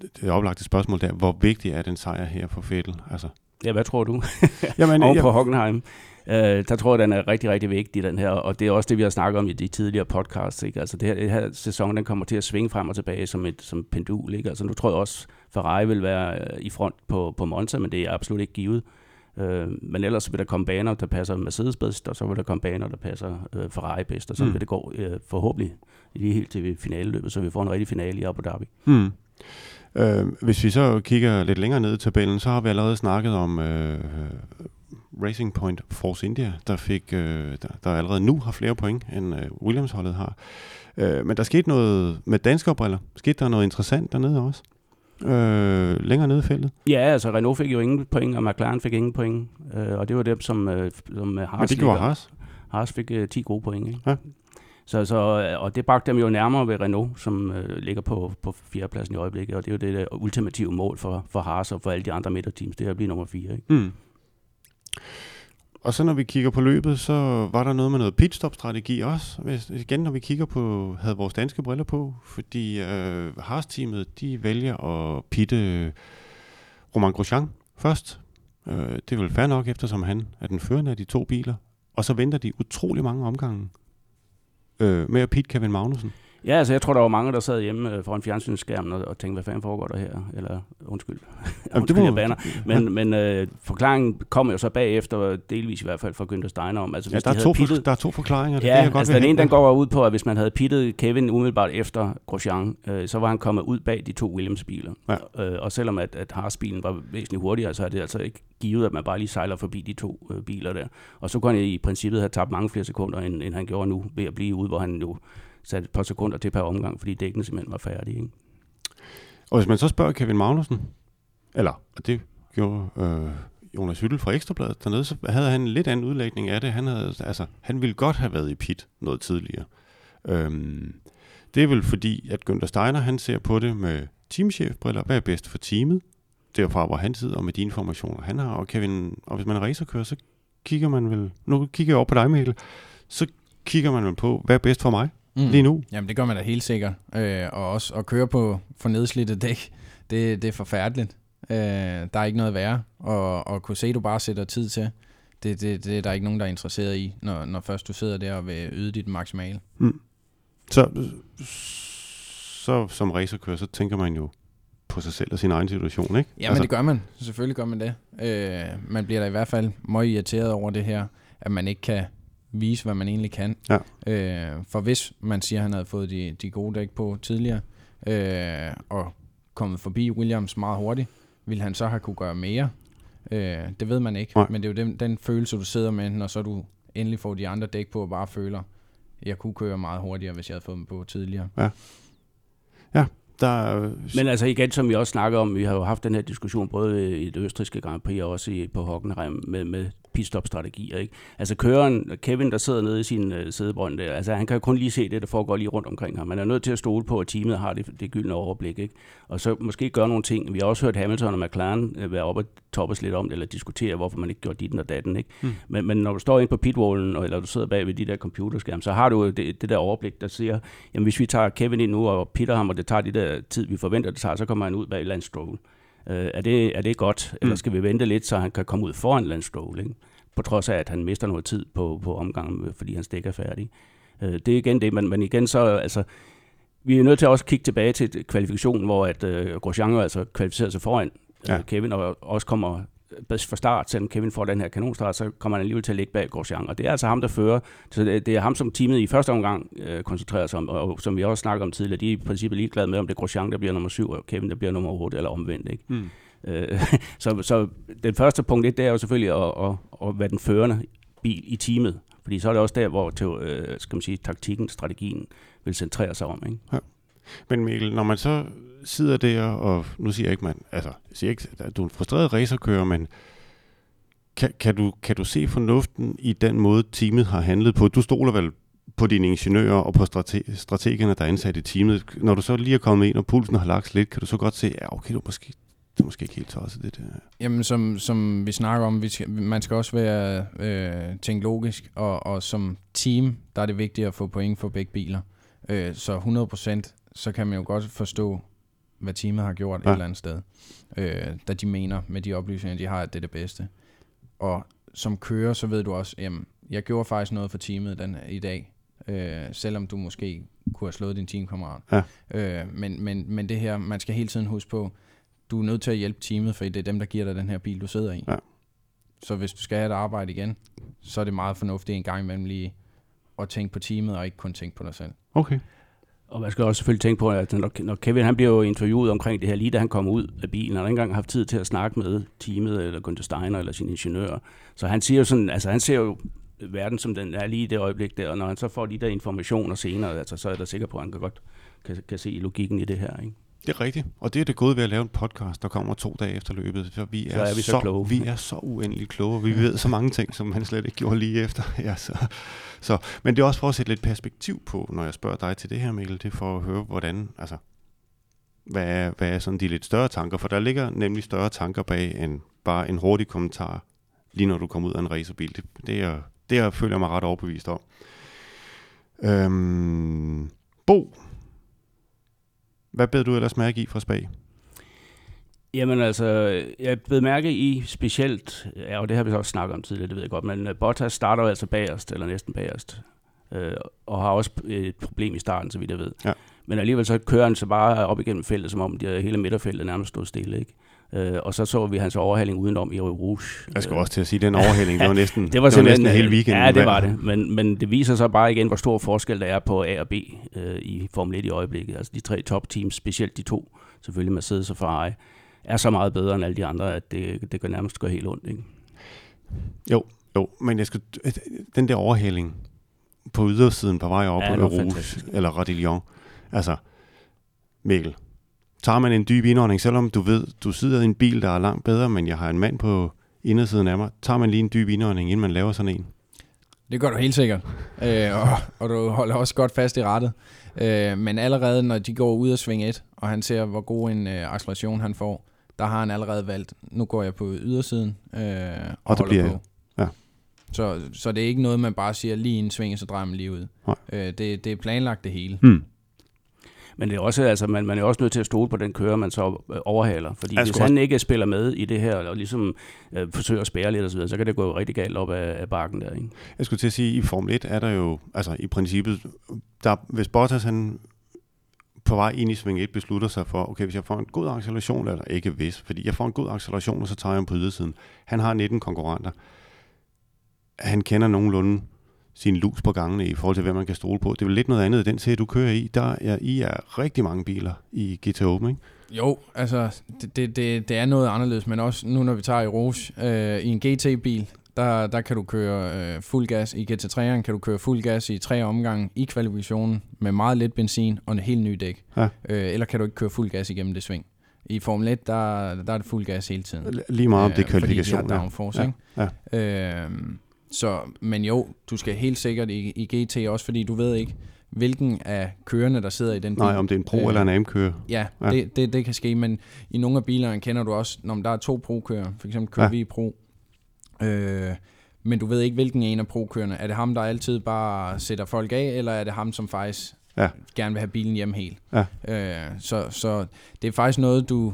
det er oplagt et spørgsmål der, hvor vigtig er den sejr her for Vettel? Altså, Ja, hvad tror du? Jamen, Over på Hockenheim. Øh, der tror jeg, den er rigtig, rigtig vigtig, den her. Og det er også det, vi har snakket om i de tidligere podcasts. Ikke? Altså, det her, det her sæson, den kommer til at svinge frem og tilbage som et som pendul. Ikke? Altså, nu tror jeg også, Ferrari vil være øh, i front på, på Monza, men det er absolut ikke givet. Øh, men ellers vil der komme baner, der passer Mercedes bedst, og så vil der komme baner, der passer øh, Ferrari bedst, og så mm. vil det gå øh, forhåbentlig lige helt til finaleløbet, så vi får en rigtig finale i Abu Dhabi. Mm. Øh, hvis vi så kigger lidt længere ned i tabellen, så har vi allerede snakket om øh, Racing Point Force India, der fik, øh, der, der allerede nu har flere point, end øh, Williams-holdet har. Øh, men der skete noget med danske briller. Skete der noget interessant dernede også? Øh, længere nede i feltet. Ja, altså Renault fik jo ingen point, og McLaren fik ingen point. Øh, og det var dem, som, øh, som Haas Men det gjorde Haas. Haas fik øh, 10 gode point. Ikke? Ja. Så, så, øh, og det bragte dem jo nærmere ved Renault, som øh, ligger på, på fjerdepladsen i øjeblikket, og det er jo det der ultimative mål for, for Haas og for alle de andre midterteams, det er at blive nummer 4. Ikke? Mm. Og så når vi kigger på løbet, så var der noget med noget pitstop-strategi også. Hvis, igen, når vi kigger på, havde vores danske briller på, fordi øh, Haas-teamet, de vælger at pitte øh, Roman Grosjean først. Øh, det er vel fair nok, eftersom han er den førende af de to biler. Og så venter de utrolig mange omgange øh, med at pitte Kevin Magnussen. Ja, altså jeg tror, der var mange, der sad hjemme øh, foran fjernsynsskærmen og, og tænkte, hvad fanden foregår der her? Eller undskyld, Jamen, undskyld, må- jeg baner. Men, men øh, forklaringen kom jo så bagefter, delvis i hvert fald fra Günther Steiner om. Altså, Ja, hvis der, de er to, pittet, der er to forklaringer. det Ja, det, jeg godt altså den ene, den går ud på, at hvis man havde pittet Kevin umiddelbart efter Grosjean, øh, så var han kommet ud bag de to Williams-biler. Ja. Øh, og selvom at, at Haas-bilen var væsentligt hurtigere, så er det altså ikke givet, at man bare lige sejler forbi de to øh, biler der. Og så kunne han i princippet have tabt mange flere sekunder, end, end han gjorde nu, ved at blive ude, hvor han jo satte et par sekunder til per omgang, fordi dækkene simpelthen var færdige. Ikke? Og hvis man så spørger Kevin Magnussen, eller og det gjorde øh, Jonas Hyttel fra Ekstrabladet dernede, så havde han en lidt anden udlægning af det. Han, havde, altså, han ville godt have været i pit noget tidligere. Øhm, det er vel fordi, at Günther Steiner han ser på det med teamchefbriller. Hvad er bedst for teamet? Derfra, hvor han sidder, og med de informationer, han har. Og, Kevin, og hvis man er racerkører, så kigger man vel... Nu kigger jeg over på dig, Mikkel. Så kigger man vel på, hvad er bedst for mig Mm. lige nu? Jamen, det gør man da helt sikkert. Øh, og også at køre på for nedslidte dæk, det, det er forfærdeligt. Øh, der er ikke noget værre. Og, og kunne se, at du bare sætter tid til, det, det, det er der ikke nogen, der er interesseret i, når, når først du sidder der og vil yde dit maksimale. Så, så som racerkører, så tænker man jo på sig selv og sin egen situation, ikke? Ja, altså, men det gør man. Selvfølgelig gør man det. Øh, man bliver da i hvert fald meget irriteret over det her, at man ikke kan vise, hvad man egentlig kan. Ja. Øh, for hvis man siger, at han havde fået de, de gode dæk på tidligere, øh, og kommet forbi Williams meget hurtigt, ville han så have kunne gøre mere? Øh, det ved man ikke, Nej. men det er jo den, den følelse, du sidder med, når så du endelig får de andre dæk på, og bare føler, jeg kunne køre meget hurtigere, hvis jeg havde fået dem på tidligere. Der er, Men altså igen, som vi også snakker om, vi har jo haft den her diskussion både i det østriske Grand Prix og også i, på Hockenheim med, med pitstop-strategier. Ikke? Altså køren, Kevin, der sidder nede i sin uh, sædebrønd der, altså han kan jo kun lige se det, der foregår lige rundt omkring ham. Man er nødt til at stole på, at teamet har det, det gyldne overblik. Ikke? Og så måske gøre nogle ting. Vi har også hørt Hamilton og McLaren uh, være oppe og toppes lidt om det, eller diskutere, hvorfor man ikke gjorde dit og datten. Ikke? Hmm. Men, men når du står inde på pitwallen, og- eller du sidder bag ved de der computerskærme, så har du jo det, det der overblik, der siger, jamen hvis vi tager Kevin ind nu og pitter ham, og det tager de der tid, vi forventer, det tager, så kommer han ud bag Lance Stroll. Øh, er, det, er det godt, eller Mm. skal vi vente lidt, så han kan komme ud foran Lance Stroll, ikke? på trods af, at han mister noget tid på, på omgangen, øh, fordi han stikker færdig. Øh, det er igen det, men, men igen så, altså, vi er nødt til at også kigge tilbage til kvalifikationen, hvor at øh, Grosjean altså kvalificerede sig foran Ja. ja. Kevin, og også kommer fra start, selvom Kevin får den her kanonstart, så kommer han alligevel til at ligge bag Grosjean. Og det er altså ham, der fører. Så det, det er ham, som teamet i første omgang øh, koncentrerer sig om, og, og som vi også snakkede om tidligere, de er i princippet ligeglade med, om det er Grosjean, der bliver nummer syv, og Kevin, der bliver nummer 8, eller omvendt. Ikke? mm. Øh, så, så den første punkt, det er jo selvfølgelig at, at, at være den førende bil i teamet. Fordi så er det også der, hvor til, øh, skal man sige, taktikken, strategien vil centrere sig om. Ikke? Men Mikkel, når man så sidder der, og nu siger jeg ikke, man, altså, jeg siger ikke, at du er en frustreret racerkører, men kan, kan, du, kan du se fornuften i den måde, teamet har handlet på? Du stoler vel på dine ingeniører og på strate- strategerne, der er ansat i teamet. Når du så lige er kommet ind, og pulsen har lagt sig lidt, kan du så godt se, ja, okay, du måske, det er måske ikke helt tosset, det der. Jamen, som, som vi snakker om, vi skal, man skal også være øh, tænke logisk, og, og som team, der er det vigtigt at få point for begge biler. Øh, så 100% så kan man jo godt forstå, hvad teamet har gjort ja. Et eller andet sted, øh, da de mener med de oplysninger, de har, at det er det bedste. Og som kører, så ved du også, jamen, jeg gjorde faktisk noget for teamet den, i dag, øh, selvom du måske kunne have slået din teamkammerat. Ja. Øh, men, men, men det her, man skal hele tiden huske på, du er nødt til at hjælpe teamet, for det er dem, der giver dig den her bil, du sidder i. Ja. Så hvis du skal have et arbejde igen, så er det meget fornuftigt en gang imellem lige at tænke på teamet, og ikke kun tænke på dig selv. Okay. Og man skal også selvfølgelig tænke på, at når, Kevin han bliver jo interviewet omkring det her, lige da han kommer ud af bilen, han har ikke engang haft tid til at snakke med teamet, eller Gunther Steiner, eller sin ingeniør. Så han siger jo sådan, altså han ser jo verden, som den er lige i det øjeblik der, og når han så får de der informationer senere, altså, så er der sikker på, at han kan godt kan, kan se logikken i det her. Ikke? Det er rigtigt, og det er det gode ved at lave en podcast, der kommer to dage efter løbet, for vi er, så er vi så, så kloge. Vi er så uendeligt kloge, og vi ved så mange ting, som han slet ikke gjorde lige efter. Ja, så, så, men det er også for at sætte lidt perspektiv på, når jeg spørger dig til det her, Mikkel, det er for at høre, hvordan, altså, hvad er, hvad er sådan de lidt større tanker, for der ligger nemlig større tanker bag end bare en hurtig kommentar, lige når du kommer ud af en racerbil. Det, det, er, det jeg føler jeg mig ret overbevist om. Øhm, Bo, hvad bed du ellers mærke i fra Spag? Jamen altså, jeg blev mærke i specielt, ja, og det har vi også snakket om tidligere, det ved jeg godt, men øh, Bottas starter jo altså bagerst, eller næsten bagerst, øh, og har også et problem i starten, så vidt jeg ved. Ja. Men alligevel så kører han så bare op igennem feltet, som om de hele midterfeltet nærmest stod stille, ikke? Øh, og så så vi hans overhaling udenom i Rouge. Jeg skal også til at sige, at den overhaling, det var næsten, det var, det var næsten hele weekenden. Ja, det var det. Men, men det viser så bare igen, hvor stor forskel der er på A og B øh, i Formel 1 i øjeblikket. Altså de tre top teams, specielt de to, selvfølgelig Mercedes og Ferrari, er så meget bedre end alle de andre, at det, det kan nærmest gå helt ondt. Ikke? Jo, jo, men jeg skal, den der overhaling på ydersiden på vej op ja, på Rouge eller Radillon, altså Mikkel, tager man en dyb indånding, selvom du ved, du sidder i en bil, der er langt bedre, men jeg har en mand på indersiden af mig, tager man lige en dyb indånding, inden man laver sådan en? Det gør du helt sikkert, øh, og, og du holder også godt fast i rettet. Øh, men allerede når de går ud af sving 1, og han ser, hvor god en øh, acceleration han får, der har han allerede valgt, nu går jeg på ydersiden øh, og, og holder bliver, på. Ja. Så, så det er ikke noget, man bare siger lige en sving, så drejer man lige ud. Øh, det, det er planlagt det hele. Hmm. Men det er også, altså, man, man er også nødt til at stole på den kører, man så øh, overhaler. Fordi hvis han ikke spiller med i det her, og ligesom øh, forsøger at spære lidt osv., så, så kan det gå rigtig galt op af, af bakken der. Ikke? Jeg skulle til at sige, at i Formel 1 er der jo, altså i princippet, der, hvis Bottas han på vej ind i sving 1 beslutter sig for, okay, hvis jeg får en god acceleration, eller ikke hvis, fordi jeg får en god acceleration, og så tager jeg ham på ydersiden. Han har 19 konkurrenter. Han kender nogenlunde sin lus på gangene i forhold til, hvad man kan stole på. Det er vel lidt noget andet, den serie, du kører i. Der er, I er rigtig mange biler i GTA Open, ikke? Jo, altså, det, det, det, det er noget anderledes, men også nu, når vi tager i Rouge, øh, i en GT-bil, der, der kan du køre øh, fuld gas. I GT3'eren kan du køre fuld gas i tre omgange i kvalifikationen med meget lidt benzin og en helt ny dæk. Ja. Øh, eller kan du ikke køre fuld gas igennem det sving. I Formel 1, der, der er det fuld gas hele tiden. Lige meget om det er kvalifikation. Fordi de har downforce, ja. ikke? Ja. Øh, så, men jo, du skal helt sikkert i, i GT også, fordi du ved ikke, hvilken af kørerne, der sidder i den bil. Nej, om det er en Pro øh, eller en AM-kører. Ja, ja. Det, det, det kan ske, men i nogle af bilerne kender du også, når der er to Pro-kører, for eksempel kører ja. vi i Pro, øh, men du ved ikke, hvilken en af Pro-kørerne. Er det ham, der altid bare sætter folk af, eller er det ham, som faktisk ja. gerne vil have bilen hjem helt? Ja. Øh, så, så det er faktisk noget, du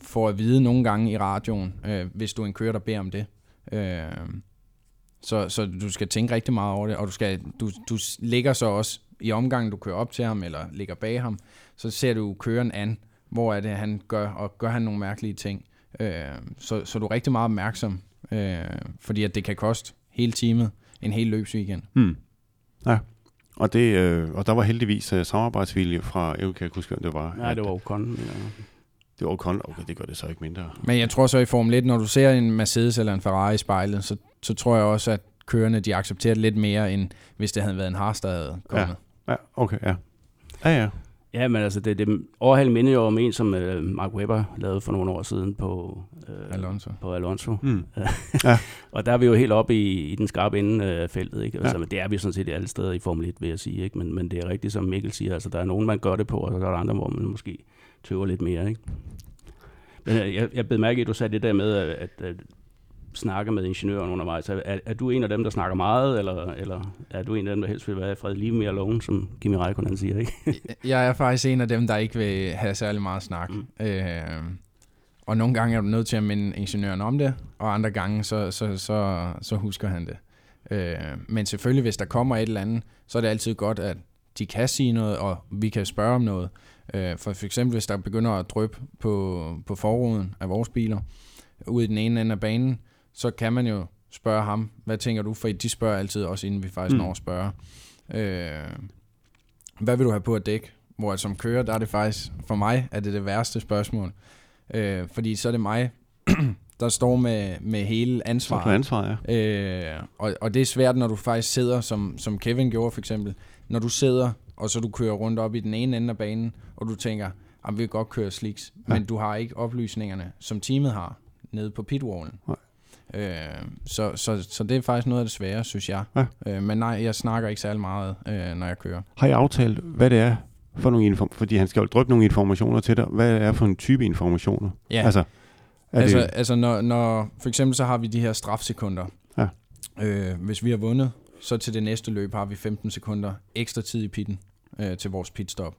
får at vide nogle gange i radioen, øh, hvis du er en kører, der beder om det. Øh, så, så du skal tænke rigtig meget over det, og du, skal, du, du ligger så også i omgangen, du kører op til ham, eller ligger bag ham, så ser du køren an, hvor er det, han gør, og gør han nogle mærkelige ting. Øh, så, så du er rigtig meget opmærksom, øh, fordi at det kan koste hele timet en hel løbsweekend. Hmm. Ja, og, det, øh, og der var heldigvis uh, samarbejdsvilje fra, jeg kan ikke huske, hvem det var. Nej, det var Ocon. Ja. Det var Ocon, okay, det gør det så ikke mindre. Men jeg tror så i Formel 1, når du ser en Mercedes eller en Ferrari i spejlet, så så tror jeg også, at kørerne de accepterer det lidt mere, end hvis det havde været en Haas, der havde kommet. Ja, ja okay, ja. Ja, ja. Ja, men altså, det, det overhald minder jo om en, som uh, Mark Webber lavede for nogle år siden på, uh, Alonso. På Alonso. Mm. ja. og der er vi jo helt oppe i, i den skarpe ende af feltet. Ikke? Altså, ja. men det er vi sådan set alle steder i Formel 1, vil jeg sige. Ikke? Men, men det er rigtigt, som Mikkel siger. Altså, der er nogen, man gør det på, og så er der andre, hvor man måske tøver lidt mere. Ikke? Men jeg, jeg bed mærke at du sagde det der med, at, at snakke med ingeniøren undervejs. Er, er, du en af dem, der snakker meget, eller, eller er du en af dem, der helst vil være fred lige mere alone, som Kimi Räikkönen siger, ikke? jeg er faktisk en af dem, der ikke vil have særlig meget snak. Mm. Øh, og nogle gange er du nødt til at minde ingeniøren om det, og andre gange, så, så, så, så husker han det. Øh, men selvfølgelig, hvis der kommer et eller andet, så er det altid godt, at de kan sige noget, og vi kan spørge om noget. Øh, for for eksempel, hvis der begynder at dryppe på, på forruden af vores biler, ude i den ene ende af banen, så kan man jo spørge ham, hvad tænker du? For de spørger altid også, inden vi faktisk mm. når at spørge. Øh, hvad vil du have på at dække? Hvor som kører, der er det faktisk, for mig er det det værste spørgsmål. Øh, fordi så er det mig, der står med, med hele ansvaret. du ansvar, ja. Øh, og, og det er svært, når du faktisk sidder, som, som Kevin gjorde for eksempel. Når du sidder, og så du kører rundt op i den ene ende af banen, og du tænker, at vi vil godt køre slicks, Ja. men du har ikke oplysningerne, som teamet har, nede på pitwallen. Nej. Øh, så, så, så det er faktisk noget af det svære, synes jeg. Ja. Øh, men nej, jeg snakker ikke særlig meget, øh, når jeg kører. Har I aftalt, hvad det er for nogle inform- fordi han skal jo dryppe nogle informationer til dig. Hvad det er for en type informationer? Ja. Altså, er altså, det, altså når, når, for eksempel så har vi de her strafsekunder. Ja. Øh, hvis vi har vundet, så til det næste løb har vi 15 sekunder ekstra tid i pitten øh, til vores pitstop.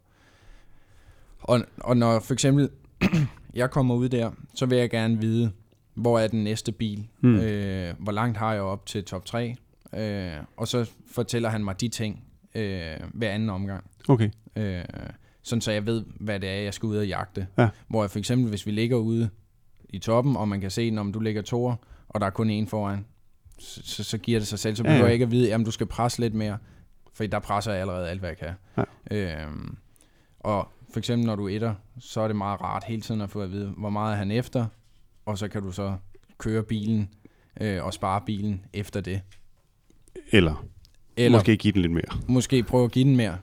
Og, og når for eksempel jeg kommer ud der, så vil jeg gerne vide, hvor er den næste bil? Hmm. Øh, hvor langt har jeg op til top 3? Øh, og så fortæller han mig de ting øh, hver anden omgang. okay. Øh, sådan så jeg ved, hvad det er, jeg skal ud og jagte. Ja. Hvor jeg for eksempel, hvis vi ligger ude i toppen, og man kan se, når du ligger toer, og der er kun en foran, så, så, så giver det sig selv. Så Ja, behøver ja. jeg ikke at vide, at du skal presse lidt mere, for der presser jeg allerede alt, hvad jeg kan. Ja. Øhm, og for eksempel, når du er etter, så er det meget rart hele tiden at få at vide, hvor meget er han efter, og så kan du så køre bilen øh, og spare bilen efter det. Eller, Eller måske give den lidt mere. måske prøve at give den mere.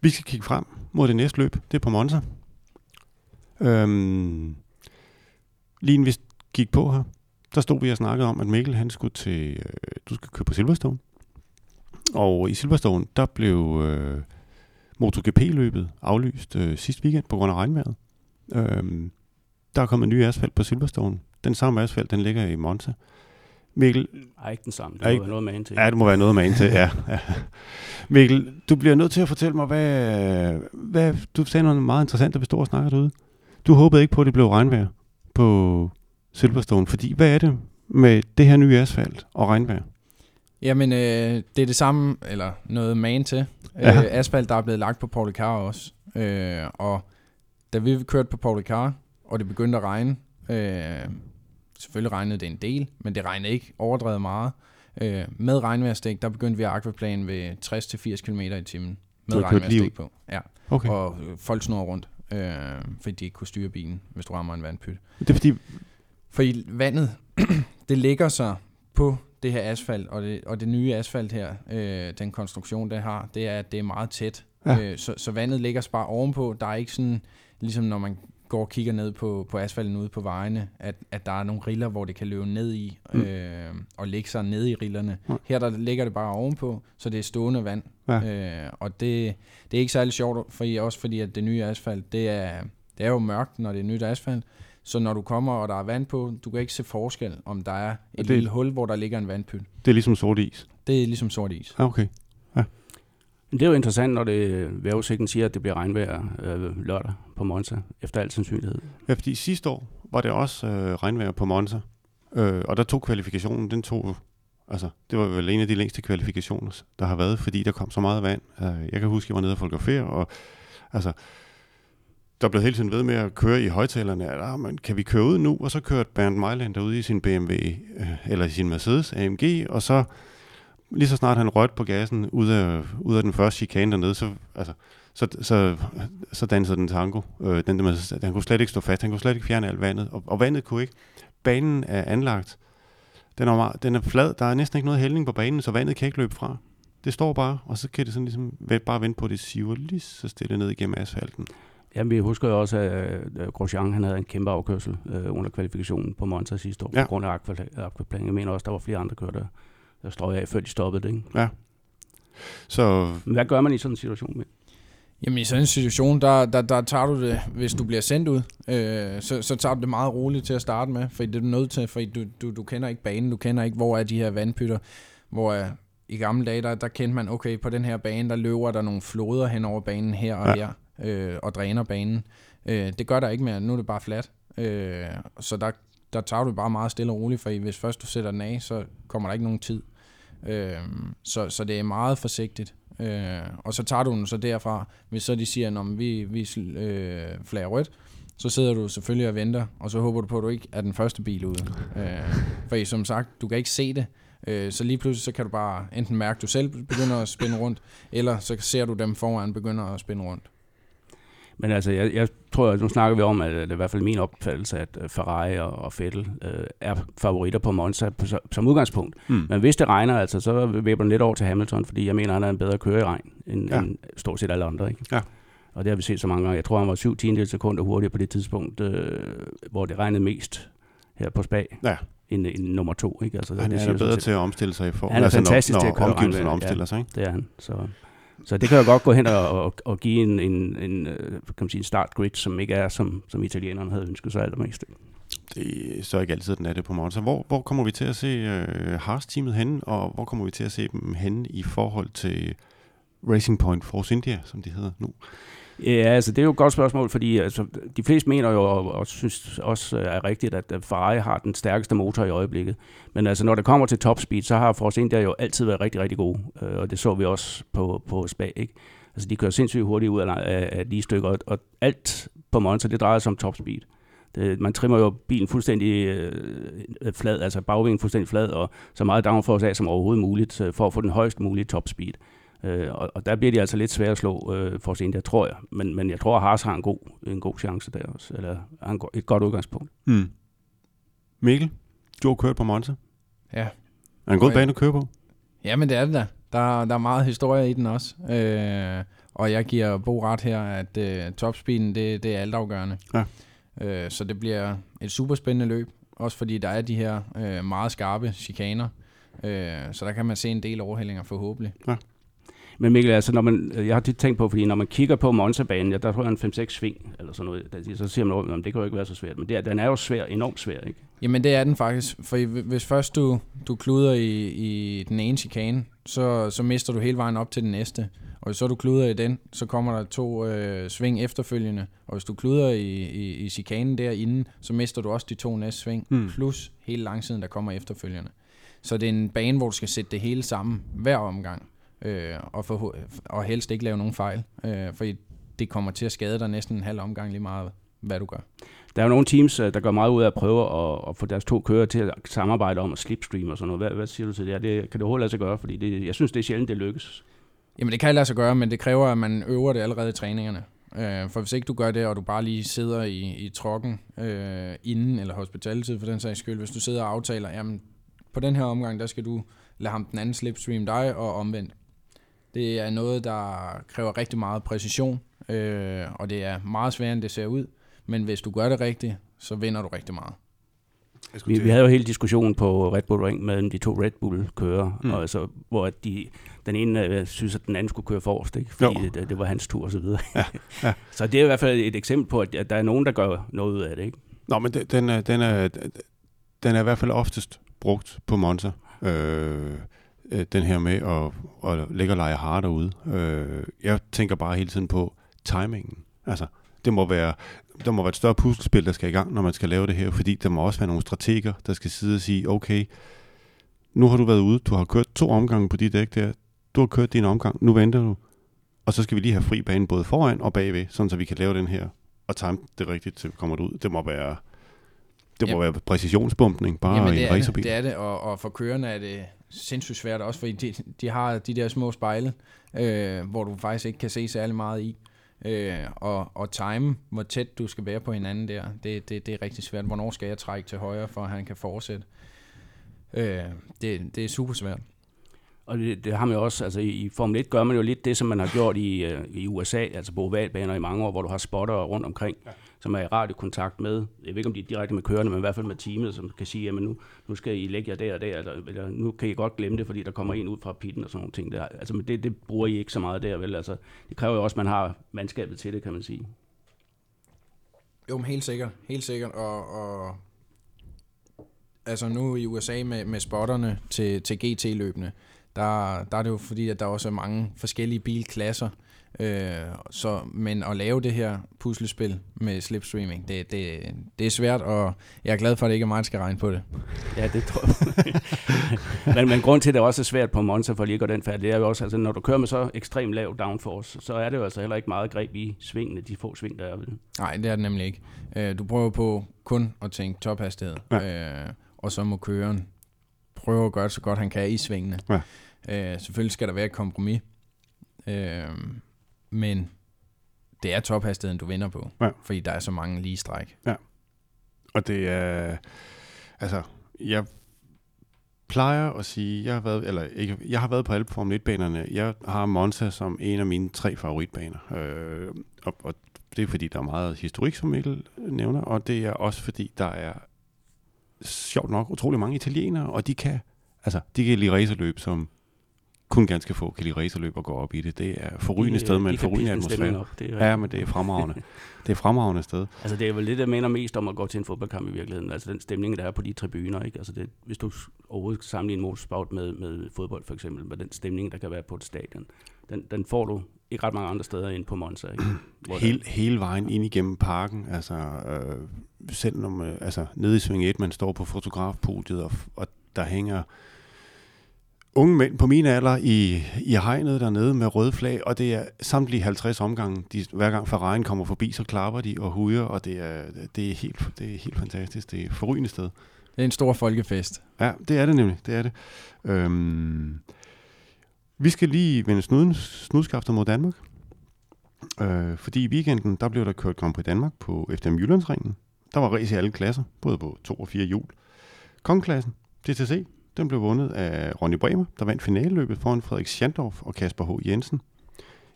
Vi skal kigge frem mod det næste løb. Det er på Monza. Øhm, lige inden vi gik på her, der stod vi og snakkede om, at Mikkel han skulle til, øh, du skal køre på Silverstone. Og i Silverstone, der blev øh, MotoGP-løbet aflyst øh, sidste weekend på grund af regnvejret. Øhm, der er kommet ny asfalt på Silverstone. Den samme asfalt, den ligger i Monza. Mikkel, Ej, ikke den samme. Det må ikke- være noget med til. Ja, det må være noget med til, ja. ja. Mikkel, du bliver nødt til at fortælle mig, hvad, hvad du sagde noget meget interessant, da vi stod og snakkede derude. Du håbede ikke på, at det blev regnvejr på Silverstone, fordi hvad er det med det her nye asfalt og regnvejr? Jamen, øh, det er det samme, eller noget man til. Ja. Øh, asfalt, der er blevet lagt på Paul Ricard også. Øh, og da vi kørte på Paul Ricard, og det begyndte at regne, øh, selvfølgelig regnede det en del, men det regnede ikke overdrevet meget. Øh, med regnvejrsdæk, der begyndte vi at akvaplan ved 60-80 km i timen. Med regnvejrsdæk på. Ja, Okay. og øh, folk snor rundt, øh, fordi de ikke kunne styre bilen, hvis du rammer en vandpyt. Det er fordi, Fordi vandet, det ligger sig på det her asfalt, og det, og det nye asfalt her, øh, den konstruktion, det har, det er, at det er meget tæt. Ja. Øh, så, så vandet ligger sig bare ovenpå. Der er ikke sådan, ligesom når man går og kigger ned på, på asfalten ude på vejene, at, at der er nogle riller, hvor det kan løbe ned i, Mm. øh, og ligge sig ned i rillerne. Nej. Her der ligger det bare ovenpå, så det er stående vand. Ja. Øh, og det, det er ikke særlig sjovt, fordi, også fordi at det nye asfalt, det er, det er jo mørkt, når det er nyt asfalt. Så når du kommer, og der er vand på, du kan ikke se forskel, om der er et det- det, lille hul, hvor der ligger en vandpyt. det er ligesom sort is. Det er ligesom sort is. Ja, okay. Men det er jo interessant, når det vejrudsigten siger, at det bliver regnvejr øh, lørdag på Monza, efter al sandsynlighed. Ja, fordi sidste år var det også øh, regnvejr på Monza, øh, og der tog kvalifikationen, den tog, altså, det var vel en af de længste kvalifikationer, der har været, fordi der kom så meget vand. Øh, jeg kan huske, jeg var nede og fotografere, og altså, der blev hele tiden ved med at køre i højtalerne, at ah, men, kan vi køre ud nu? Og så kørte Bernd Meiland derude i sin BMW, øh, eller i sin Mercedes AMG, og så lige så snart han rørte på gassen ud af, ud af den første chikane dernede, så, altså, så, så, så dansede den tango. Øh, den der han kunne slet ikke stå fast, han kunne slet ikke fjerne alt vandet, og, og vandet kunne ikke. Banen er anlagt, den er, meget, den er flad, der er næsten ikke noget hældning på banen, så vandet kan ikke løbe fra. Det står bare, og så kan det sådan ligesom bare vente på, at det siver lige så stille ned igennem asfalten. Jamen, vi husker jo også, at øh, Grosjean han havde en kæmpe afkørsel øh, under kvalifikationen på Monza sidste år, Ja. på grund af aquaplaning. Jeg mener også, der var flere andre kører, der, der strøg af, før de stoppede det. Ikke? Så Men hvad gør man i sådan en situation med? Jamen i sådan en situation, der, der, der tager du det, hvis du bliver sendt ud, øh, så, så tager du det meget roligt til at starte med, fordi det er du nødt til, fordi du, du, du kender ikke banen, du kender ikke, hvor er de her vandpytter, hvor øh, i gamle dage, der, der kendte man, okay, på den her bane, der løber der nogle floder hen over banen her og Ja. her, øh, og dræner banen. Øh, det gør der ikke mere, nu er det bare fladt. Øh, så der, der tager du bare meget stille og roligt, for hvis først du sætter den af, så kommer der ikke nogen tid. Øh, så, så det er meget forsigtigt. Øh, og så tager du den så derfra, hvis så de siger, at vi, vi øh, flager rødt, så sidder du selvfølgelig og venter, og så håber du på, at du ikke er den første bil ude. Øh, for som sagt, du kan ikke se det, øh, så lige pludselig så kan du bare enten mærke, at du selv begynder at spænde rundt, eller så ser du dem foran begynder at spænde rundt. Men altså, jeg, jeg tror, at nu snakker vi om, at det er i hvert fald min opfattelse, at Ferrari og, og Vettel øh, er favoritter på Monza på, som udgangspunkt. Mm. Men hvis det regner, altså, så væber den lidt over til Hamilton, fordi jeg mener, han er en bedre kører i regn, end, ja. end stort set alle andre. Ikke? Ja. Og det har vi set så mange gange. Jeg tror, han var 7 10 sekunder hurtigere på det tidspunkt, øh, hvor det regnede mest her på Spag. Ja. End, end nummer to. Ikke? Altså, han det er bedre til at omstille sig i form. Han er altså, fantastisk når, når til at køre omgivelserne omstiller ja, sig. Ikke? Det er han. Så. Så det kan jo godt gå hen og, og, og give en, en, en, øh, kan man sige, en startgrid, som ikke er, som, som italienerne havde ønsket sig allermest. Det er så ikke altid, den er det på morgen. Så Hvor, hvor kommer vi til at se øh, Haas-teamet henne, og hvor kommer vi til at se dem henne i forhold til Racing Point Force India, som de hedder nu? Ja, altså det er jo et godt spørgsmål, fordi altså, de fleste mener jo, og, og synes også øh, er rigtigt, at Ferrari har den stærkeste motor i øjeblikket. Men altså når det kommer til top speed, så har Force India jo altid været rigtig, rigtig gode, øh, og det så vi også på, på Spa, ikke? Altså de kører sindssygt hurtigt ud af, af, af stykker, og alt på Monza, det drejer sig om top speed. Det, man trimmer jo bilen fuldstændig øh, flad, altså bagvingen fuldstændig flad, og så meget downforce af som overhovedet muligt, øh, for at få den højst mulige top speed. Øh, og, og der bliver de altså lidt svære at slå øh, for sent, jeg tror jeg. Men, men jeg tror, at Haas har en god, en god chance der også, eller har en, et godt udgangspunkt. Mm. Mikkel, du har kørt på Monza. Ja. Er en god bane at køre på? Ja, men det er det da. Der, der er meget historie i den også. Øh, og jeg giver Bo ret her, at øh, topspeeden, det, det er altafgørende. Ja. Øh, så det bliver et super spændende løb. Også fordi der er de her øh, meget skarpe chikaner. Øh, så der kan man se en del overhældinger forhåbentlig. Ja. Men Mikkel, altså, når man, jeg har tit tænkt på, fordi når man kigger på Monza-banen, ja, der tror jeg en 5-6 sving, eller sådan noget, så siger man, at det kan jo ikke være så svært. Men det er, den er jo svær, enormt svær, ikke? Jamen det er den faktisk, for hvis først du, du kluder i, i den ene chikane, så, så mister du hele vejen op til den næste. Og hvis så du kluder i den, så kommer der to øh, sving efterfølgende. Og hvis du kluder i, i, i chikanen derinde, så mister du også de to næste sving, mm. plus hele langsiden, der kommer efterfølgende. Så det er en bane, hvor du skal sætte det hele sammen hver omgang øh, og, for, og helst ikke lave nogen fejl, øh, for det kommer til at skade dig næsten en halv omgang lige meget, hvad du gør. Der er jo nogle teams, øh, der går meget ud af at prøve at, at få deres to kører til at samarbejde om at slipstream og sådan noget. Hvad, hvad siger du til det? det kan det overhovedet lade sig gøre? Fordi det, jeg synes, det er sjældent, det lykkes. Jamen det kan lade sig gøre, men det kræver, at man øver det allerede i træningerne. Øh, for hvis ikke du gør det, og du bare lige sidder i, i trokken øh, inden, eller hospitaltid for den sags skyld, hvis du sidder og aftaler, jamen på den her omgang, der skal du lade ham den anden slipstream dig, og omvendt. Det er noget, der kræver rigtig meget præcision, øh, og det er meget sværere, end det ser ud. Men hvis du gør det rigtigt, så vinder du rigtig meget. Vi, vi havde jo hele diskussionen på Red Bull Ring mellem de to Red Bull-kører, mm. og altså, hvor de, den ene uh, synes, at den anden skulle køre forrest, ikke? fordi det, det var hans tur og så videre. Ja, ja. så det er i hvert fald et eksempel på, at der er nogen, der gør noget ud af det. Ikke? Nå, men den er, den, er, den er i hvert fald oftest brugt på Monza. Øh, øh, den her med at, at lægge og lege harder derude. Øh, jeg tænker bare hele tiden på timingen. Altså, det må være, der må være et større puslespil, der skal i gang, når man skal lave det her, fordi der må også være nogle strateger, der skal sidde og sige, okay, nu har du været ude, du har kørt to omgange på dit dæk der, du har kørt din omgang, nu venter du, og så skal vi lige have fri bane både foran og bagved, sådan så vi kan lave den her, og time det rigtigt, til vi kommer ud. Det må være, det må Jamen, være præcisionsbumpning, bare Jamen, i en racerbil. Det er det, og, og for kørende er det sindssygt svært også, fordi de, de har de der små spejle, øh, hvor du faktisk ikke kan se særlig meget i. Øh, og, og time, hvor tæt du skal være på hinanden der, det, det, det er rigtig svært. Hvornår skal jeg trække til højre, for at han kan fortsætte? Øh, det, det er super svært. Og det, det har man jo også, altså i, i Formel 1 gør man jo lidt det, som man har gjort i, uh, i USA, altså på ovalbaner i mange år, hvor du har spotter rundt omkring, ja som er i radiokontakt med, jeg ved ikke om de er direkte med kørende, men i hvert fald med teamet, som kan sige, jamen nu, nu skal I lægge jer der og der, eller, eller nu kan I godt glemme det, fordi der kommer en ud fra pitten og sådan nogle ting der. Altså men det, det bruger I ikke så meget der, vel? Altså, det kræver jo også, at man har mandskabet til det, kan man sige. Jo, men helt sikkert, helt sikkert, og, og altså nu i USA med, med spotterne til, til GT-løbende, der, der er det jo fordi, at der også er mange forskellige bilklasser. Øh, så, men at lave det her puslespil med slipstreaming, det, det, det er svært, og jeg er glad for, at det ikke er mig, der skal regne på det. Ja, det tror jeg. men, men grund til, at det også er svært på Monza for lige at gå den færd, det er jo også, altså når du kører med så ekstremt lav downforce, så er det jo altså heller ikke meget greb i svingene, de få sving, der er ved. Nej, det er det nemlig ikke. Øh, du prøver på kun at tænke tophastighed, ja. øh, og så må køreren prøve at gøre det så godt, han kan i svingene. Ja. Øh, selvfølgelig skal der være et kompromis, øh, men det er tophastigheden, du vinder på, ja. fordi der er så mange lige stræk. Ja, og det er, altså, jeg plejer at sige, jeg har været, eller ikke, jeg har været på alle Formel 1-banerne. Jeg har Monza som en af mine tre favoritbaner. Øh, og, og det er fordi, der er meget historik, som Mikkel nævner, og det er også fordi, der er sjovt nok utrolig mange italienere, og de kan, altså, de kan lide racerløb, som kun ganske få kan lide racerløb og gå op i det. Det er forrygende sted med en forrygende atmosfære. Op, det er ja, men det er fremragende. det er fremragende sted. Altså det er vel det, der mener mest om at gå til en fodboldkamp i virkeligheden. Altså den stemning, der er på de tribuner. Ikke? Altså det, hvis du overhovedet skal sammenligne motorsport med, med fodbold for eksempel, med den stemning, der kan være på et stadion, den, den får du ikke ret mange andre steder end på Monza. Ikke? Hele, hele vejen ind igennem parken, altså øh, selv når man, altså nede i Sving 1, man står på fotografpodiet, og, og der hænger unge mænd på min alder i, i hegnet dernede med røde flag, og det er samtlige 50 omgange. De, hver gang Ferrari'en kommer forbi, så klapper de og hujer, og det er, det er, helt, det er helt fantastisk. Det er et forrygende sted. Det er en stor folkefest. Ja, det er det nemlig. Det er det. Øhm, vi skal lige vende snuden, snudskaftet mod Danmark. Øh, fordi i weekenden, der blev der kørt Grand Prix Danmark på FDM Jyllandsringen. Der var race i alle klasser, både på 2 og 4 hjul. Kongeklassen, DTC, den blev vundet af Ronny Bremer, der vandt finaleløbet foran Frederik Schandorf og Kasper H. Jensen.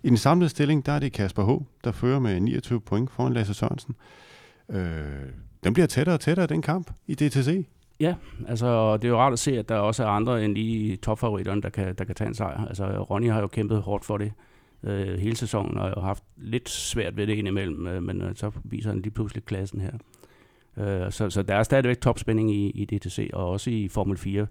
I den samlede stilling, der er det Kasper H., der fører med 29 point foran Lasse Sørensen. Øh, den bliver tættere og tættere, den kamp i DTC. Ja, altså det er jo rart at se, at der også er andre end lige topfavoritterne, der kan, der kan tage en sejr. Altså Ronny har jo kæmpet hårdt for det øh, hele sæsonen, og har haft lidt svært ved det indimellem, øh, men øh, så viser han lige pludselig klassen her. Øh, så, så der er stadigvæk topspænding i, i DTC, og også i Formel 4,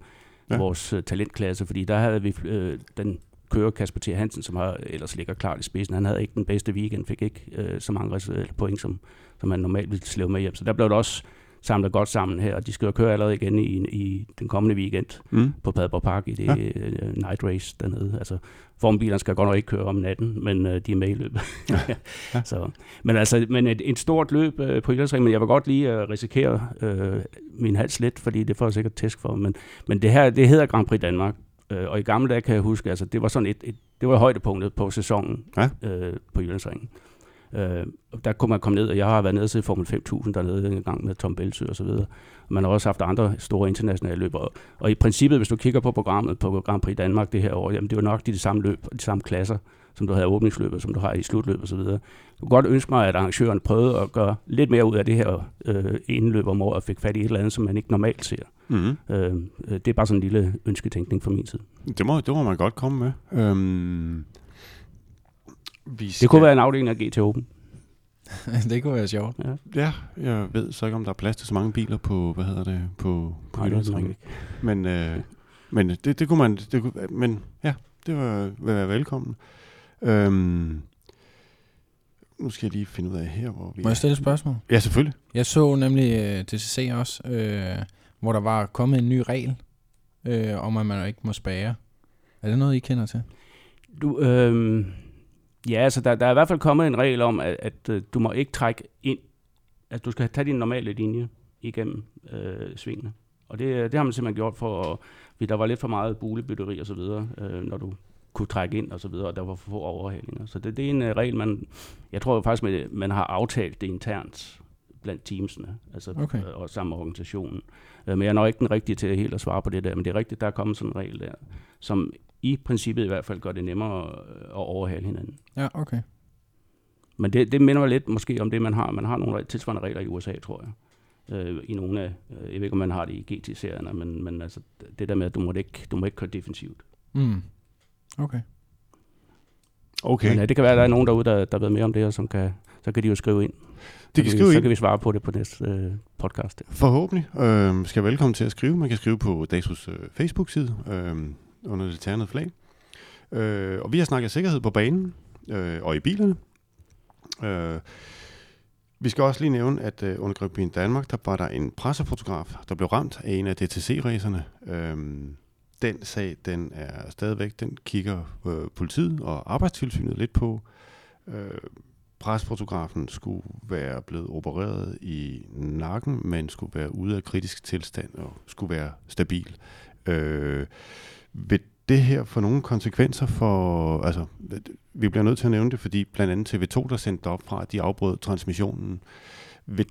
ja. vores uh, talentklasse, fordi der havde vi øh, den kører Kasper T. Hansen, som har, ellers ligger klart i spidsen. Han havde ikke den bedste weekend, fik ikke øh, så mange point, som, som han normalt ville slæve med hjem. Så der blev det også samlet godt sammen her, og de skal jo køre allerede igen i, i den kommende weekend mm. på Padborg Park i det ja. uh, night race dernede. Altså, formbilerne skal godt nok ikke køre om natten, men uh, de er med i løbet. ja. ja. Så, men altså, men et, et stort løb uh, på Idrætsringen, men jeg vil godt lige uh, risikere uh, min hals lidt, fordi det får jeg sikkert tæsk for, men, men det her, det hedder Grand Prix Danmark, uh, og i gamle dage kan jeg huske, altså det var sådan et, et det var højdepunktet på sæsonen ja. uh, på Jyllandsringen. Øh, der kunne man komme ned, og jeg har været nede til Formel 5000 dernede en gang med Tom Belsø og så videre. Man har også haft andre store internationale løb, og, og i princippet, hvis du kigger på programmet på Grand Prix Danmark det her år, jamen det er jo nok de, de samme løb, de samme klasser, som du havde i åbningsløbet, som du har i slutløbet osv. Du kunne godt ønske mig, at arrangøren prøvede at gøre lidt mere ud af det her øh, ene løb om året, og fik fat i et eller andet, som man ikke normalt ser. Mm-hmm. Øh, det er bare sådan en lille ønsketænkning fra min side. Det må, det må man godt komme med. Øhm, vi skal... Det kunne være en afdeling af GT Open. det kunne være sjovt. Ja. ja, jeg ved så ikke, om der er plads til så mange biler på, hvad hedder det, på, på Nej, Men, øh, men det, det kunne man, det kunne, men ja, det var, vil være velkommen. Øhm, nu skal jeg lige finde ud af her, hvor vi Må jeg stille et spørgsmål? Ja, selvfølgelig. Jeg så nemlig uh, DCC også, øh, hvor der var kommet en ny regel, øh, om at man ikke må spære. Er det noget, I kender til? Du, øh, Ja, altså der, der er i hvert fald kommet en regel om, at, at øh, du må ikke trække ind, at du skal tage din normale linje igennem øh, svingene. Og det, det har man simpelthen gjort for, fordi der var lidt for meget bulebytteri og så videre, øh, når du kunne trække ind og så videre, og der var for få overhalinger. Så det, det er en uh, regel, man, jeg tror faktisk, man, man har aftalt det internt blandt teamsene, altså okay. øh, og sammen med organisationen. Øh, men jeg er nok ikke den rigtige til helt at svare på det der, men det er rigtigt, der er kommet sådan en regel der, som i princippet i hvert fald gør det nemmere at overhale hinanden. Ja, okay. Men det, det minder mig lidt måske om det, man har. Man har nogle tilsvarende regler i USA, tror jeg. Øh, I nogle af, øh, jeg ved ikke, om man har det i GT-serierne, men, men altså, det der med, at du må ikke, du må ikke køre defensivt. Mm. Okay. Okay. Men ja, det kan være, at der er nogen derude, der, der ved mere om det her, som kan, så kan de jo skrive ind. De kan skrive vi, så kan vi svare på det på næste øh, podcast. Forhåbentlig. Øh, skal velkommen til at skrive. Man kan skrive på Dasus øh, Facebook-side. Øh, under det ternede flag. Øh, og vi har snakket sikkerhed på banen øh, og i bilerne. Øh, vi skal også lige nævne, at øh, under i Danmark, der var der en pressefotograf, der blev ramt af en af DTC-racerne. Øh, den sag, den er stadigvæk, den kigger øh, politiet og arbejdstilsynet lidt på. Øh, presfotografen skulle være blevet opereret i nakken, men skulle være ude af kritisk tilstand og skulle være stabil. Øh, vil det her få nogle konsekvenser for... Altså, vi bliver nødt til at nævne det, fordi blandt andet TV2, der sendte op fra, at de afbrød transmissionen. Vil,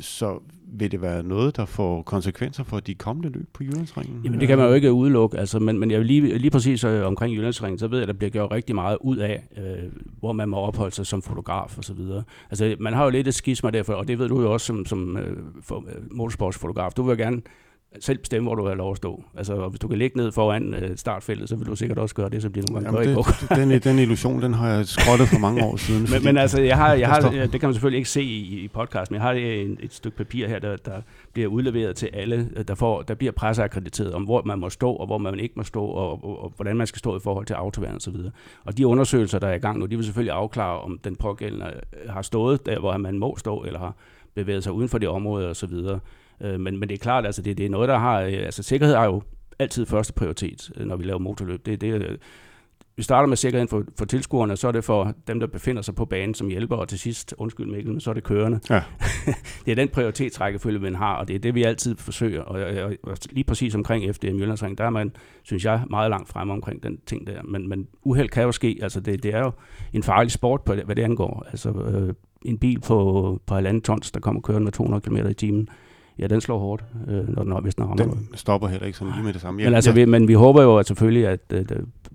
så vil det være noget, der får konsekvenser for de kommende løb på Jyllandsringen? Jamen det kan man jo ikke udelukke, altså, men, men jeg vil lige, lige præcis øh, omkring Jyllandsringen, så ved jeg, at der bliver gjort rigtig meget ud af, øh, hvor man må opholde sig som fotograf og så videre. Altså man har jo lidt et skisma derfor, og det ved du jo også som, som øh, for, øh, motorsportsfotograf. Du vil jo gerne selv bestemme, hvor du har lov at stå. Altså, hvis du kan ligge ned foran øh, startfeltet, så vil du sikkert også gøre det, så bliver nogle gange Jamen, det, den, den illusion, den har jeg skrottet for mange år siden. men, men altså, jeg har, jeg har, det kan man selvfølgelig ikke se i, i podcast, men jeg har et, et stykke papir her, der, der bliver udleveret til alle, der, får, der bliver presseakkrediteret om, hvor man må stå, og hvor man ikke må stå, og, og, og hvordan man skal stå i forhold til autoværn og så videre. Og de undersøgelser, der er i gang nu, de vil selvfølgelig afklare, om den pågældende har stået der, hvor man må stå, eller har bevæget sig uden for det område og så videre. Øh, men, men det er klart, altså det, det er noget, der har... Øh, altså sikkerhed er jo altid første prioritet, øh, når vi laver motorløb. Det, det, øh, vi starter med sikkerheden for, for tilskuerne, så er det for dem, der befinder sig på banen som hjælper, og til sidst, undskyld Mikkel, men så er det kørende. Ja. det er den prioritetsrækkefølge, man har, og det er det, vi altid forsøger. Og, og, og lige præcis omkring FDM Jyllandsring, der er man, synes jeg, meget langt fremme omkring den ting der. Men, men uheld kan jo ske. Altså det, det er jo en farlig sport, på hvad det angår. Altså øh, en bil på, på halvanden tons, der kommer kørende med 200 km i timen, ja, den slår hårdt, øh, når den, hvis den rammer Den stopper heller ikke sådan lige med det samme. Ja, men, altså, ja. vi, men vi håber jo at selvfølgelig, at øh,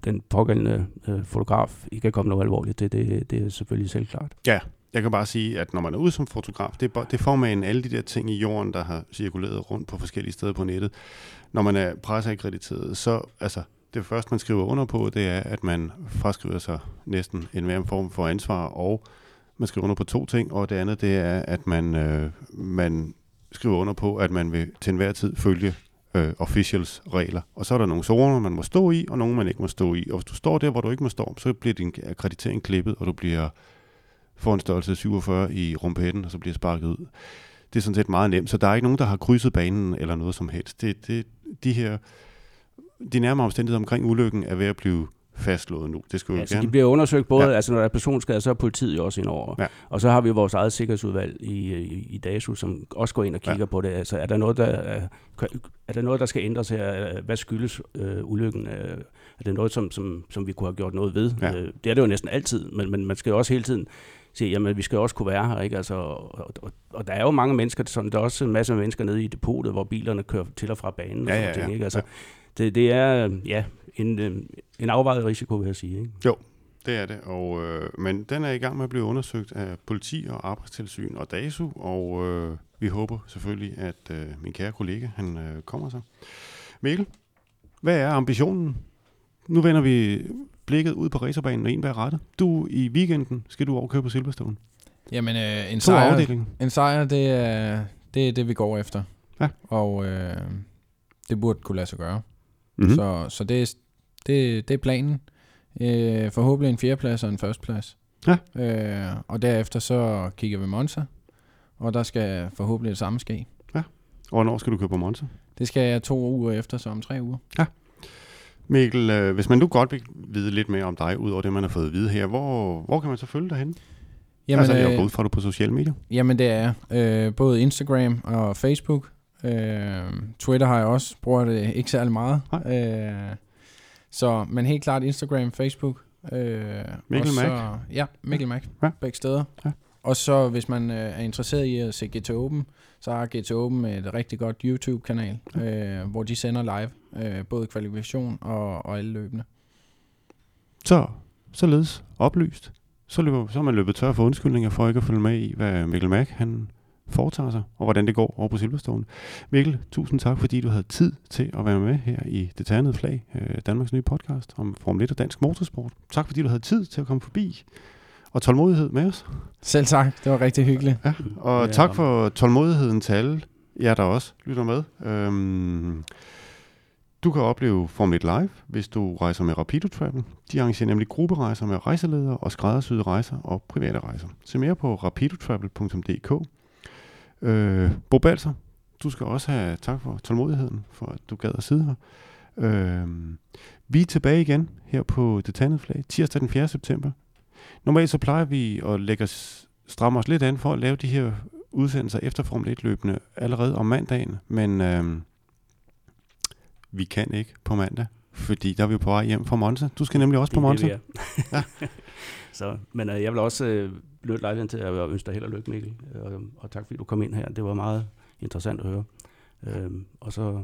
den pågældende øh, fotograf ikke kan komme noget alvorligt. Det, det, det er selvfølgelig selvklart. Ja, jeg kan bare sige, at når man er ude som fotograf, det, det får man alle de der ting i jorden, der har cirkuleret rundt på forskellige steder på nettet. Når man er presseakkrediteret, så altså, det første, man skriver under på, det er, at man fraskriver sig næsten en hver form for ansvar, og man skriver under på to ting, og det andet, det er, at man, øh, man skriver under på, at man vil til enhver tid følge øh, officials regler. Og så er der nogle zoner, man må stå i, og nogle, man ikke må stå i. Og hvis du står der, hvor du ikke må stå, så bliver din akkreditering klippet, og du bliver får en størrelse 47 i rumpetten, og så bliver sparket ud. Det er sådan set meget nemt, så der er ikke nogen, der har krydset banen eller noget som helst. Det, det, de her, de nærmere omstændigheder omkring ulykken er ved at blive fastslået nu. Det skal vi ja, gerne. de bliver undersøgt både, ja. altså når der er personskade, så er politiet jo også indover. Ja. Og så har vi vores eget sikkerhedsudvalg i, i, i DASU, som også går ind og kigger ja. på det. Altså er der noget, der, er, er der noget, der skal ændres her? Hvad skyldes øh, ulykken? Er det noget, som, som, som vi kunne have gjort noget ved? Ja. Øh, det er det jo næsten altid, men, men man skal jo også hele tiden sige, jamen vi skal også kunne være her, ikke? Altså, og, og, og der er jo mange mennesker, sådan, der er også en masse mennesker nede i depotet, hvor bilerne kører til og fra banen ja, og sådan ja, ja. ting, ikke? Altså, ja. Det, det er, ja, en, øh, en afvejet risiko, vil jeg sige. Ikke? Jo, det er det. Og, øh, men den er i gang med at blive undersøgt af politi og arbejdstilsyn og DASU, og øh, vi håber selvfølgelig, at øh, min kære kollega han øh, kommer så. Mikkel, hvad er ambitionen? Nu vender vi blikket ud på racerbanen og en bag rettet. Du, i weekenden skal du overkøre på Silverstone. Jamen, øh, en, sejr, en sejr, det er, det er det, vi går efter. Ja. Og øh, det burde kunne lade sig gøre. Mm-hmm. Så, så det, det, det er planen. Øh, forhåbentlig en fjerdeplads og en førsteplads. Ja. Øh, og derefter så kigger vi Monza, og der skal forhåbentlig det samme ske. Ja. Og hvornår skal du køre på Monza? Det skal jeg to uger efter, så om tre uger. Ja. Mikkel, øh, hvis man nu godt vil vide lidt mere om dig, ud over det, man har fået at vide her, hvor, hvor kan man så følge dig henne? Jamen, altså, jeg går ud fra du på sociale medier. Jamen, det er øh, både Instagram og Facebook. Øh, Twitter har jeg også, bruger det ikke særlig meget. Øh, så, men helt klart Instagram, Facebook. Øh, Mikkel Mac. Ja, Mikkel Mac. Ja. Begge steder. Ja. Og så hvis man øh, er interesseret i at se GT Open, så har GT Open et rigtig godt YouTube-kanal, ja. øh, hvor de sender live, øh, både kvalifikation og, og alle løbende. Så, således oplyst. Så, løber, så er man løbet tør for undskyldninger for ikke at følge med i, hvad Mikkel Mac han foretager sig, og hvordan det går over på Silverstone. Mikkel, tusind tak, fordi du havde tid til at være med her i Det Ternede Flag, øh, Danmarks nye podcast om Formel 1 og dansk motorsport. Tak, fordi du havde tid til at komme forbi og tålmodighed med os. Selv tak, det var rigtig hyggeligt. Ja, og ja. tak for tålmodigheden til alle jer, der også lytter med. Øhm, Du kan opleve Formel 1 Live, hvis du rejser med Rapido Travel. De arrangerer nemlig grupperejser med rejseledere og skræddersyede rejser og private rejser. Se mere på rapidotravel.dk. Øh, Bo Balser, du skal også have tak for tålmodigheden, for at du gad at sidde her. Øh, vi er tilbage igen her på Det Tandede Flag, tirsdag den 4. september. Normalt så plejer vi at lægge os, stramme os lidt an for at lave de her udsendelser efter Formel 1 løbende allerede om mandagen, men øh, vi kan ikke på mandag, fordi der er vi på vej hjem fra Monza. Du skal nemlig også på Monza. Det ja. Så, men øh, jeg vil også øh, benytte lejligheden til at ønske dig held og lykke, Mikkel. Øh, og tak fordi du kom ind her. Det var meget interessant at høre. Øh, og så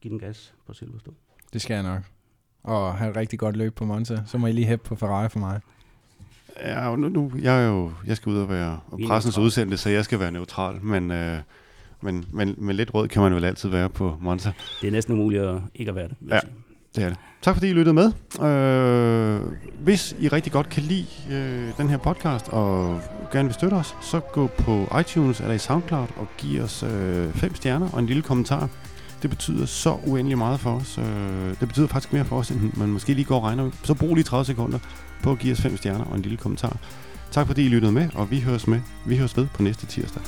giv den gas på Silverstone. Det skal jeg nok. Og have et rigtig godt løb på Monza. Så må I lige hæppe på Ferrari for mig. Ja, nu, nu jeg, er jo, jeg skal ud og være og pressens udsendte, så jeg skal være neutral, men, øh, men, men med lidt råd kan man vel altid være på Monza. Det er næsten umuligt at ikke at være det. Ja, det er det. Tak fordi I lyttede med. Øh, hvis I rigtig godt kan lide øh, den her podcast og gerne vil støtte os, så gå på iTunes eller i SoundCloud og giv os øh, fem stjerner og en lille kommentar. Det betyder så uendelig meget for os. Øh, det betyder faktisk mere for os, end man måske lige går og regner. Så brug lige 30 sekunder på at give os fem stjerner og en lille kommentar. Tak fordi I lyttede med, og vi høres med. Vi høres ved på næste tirsdag.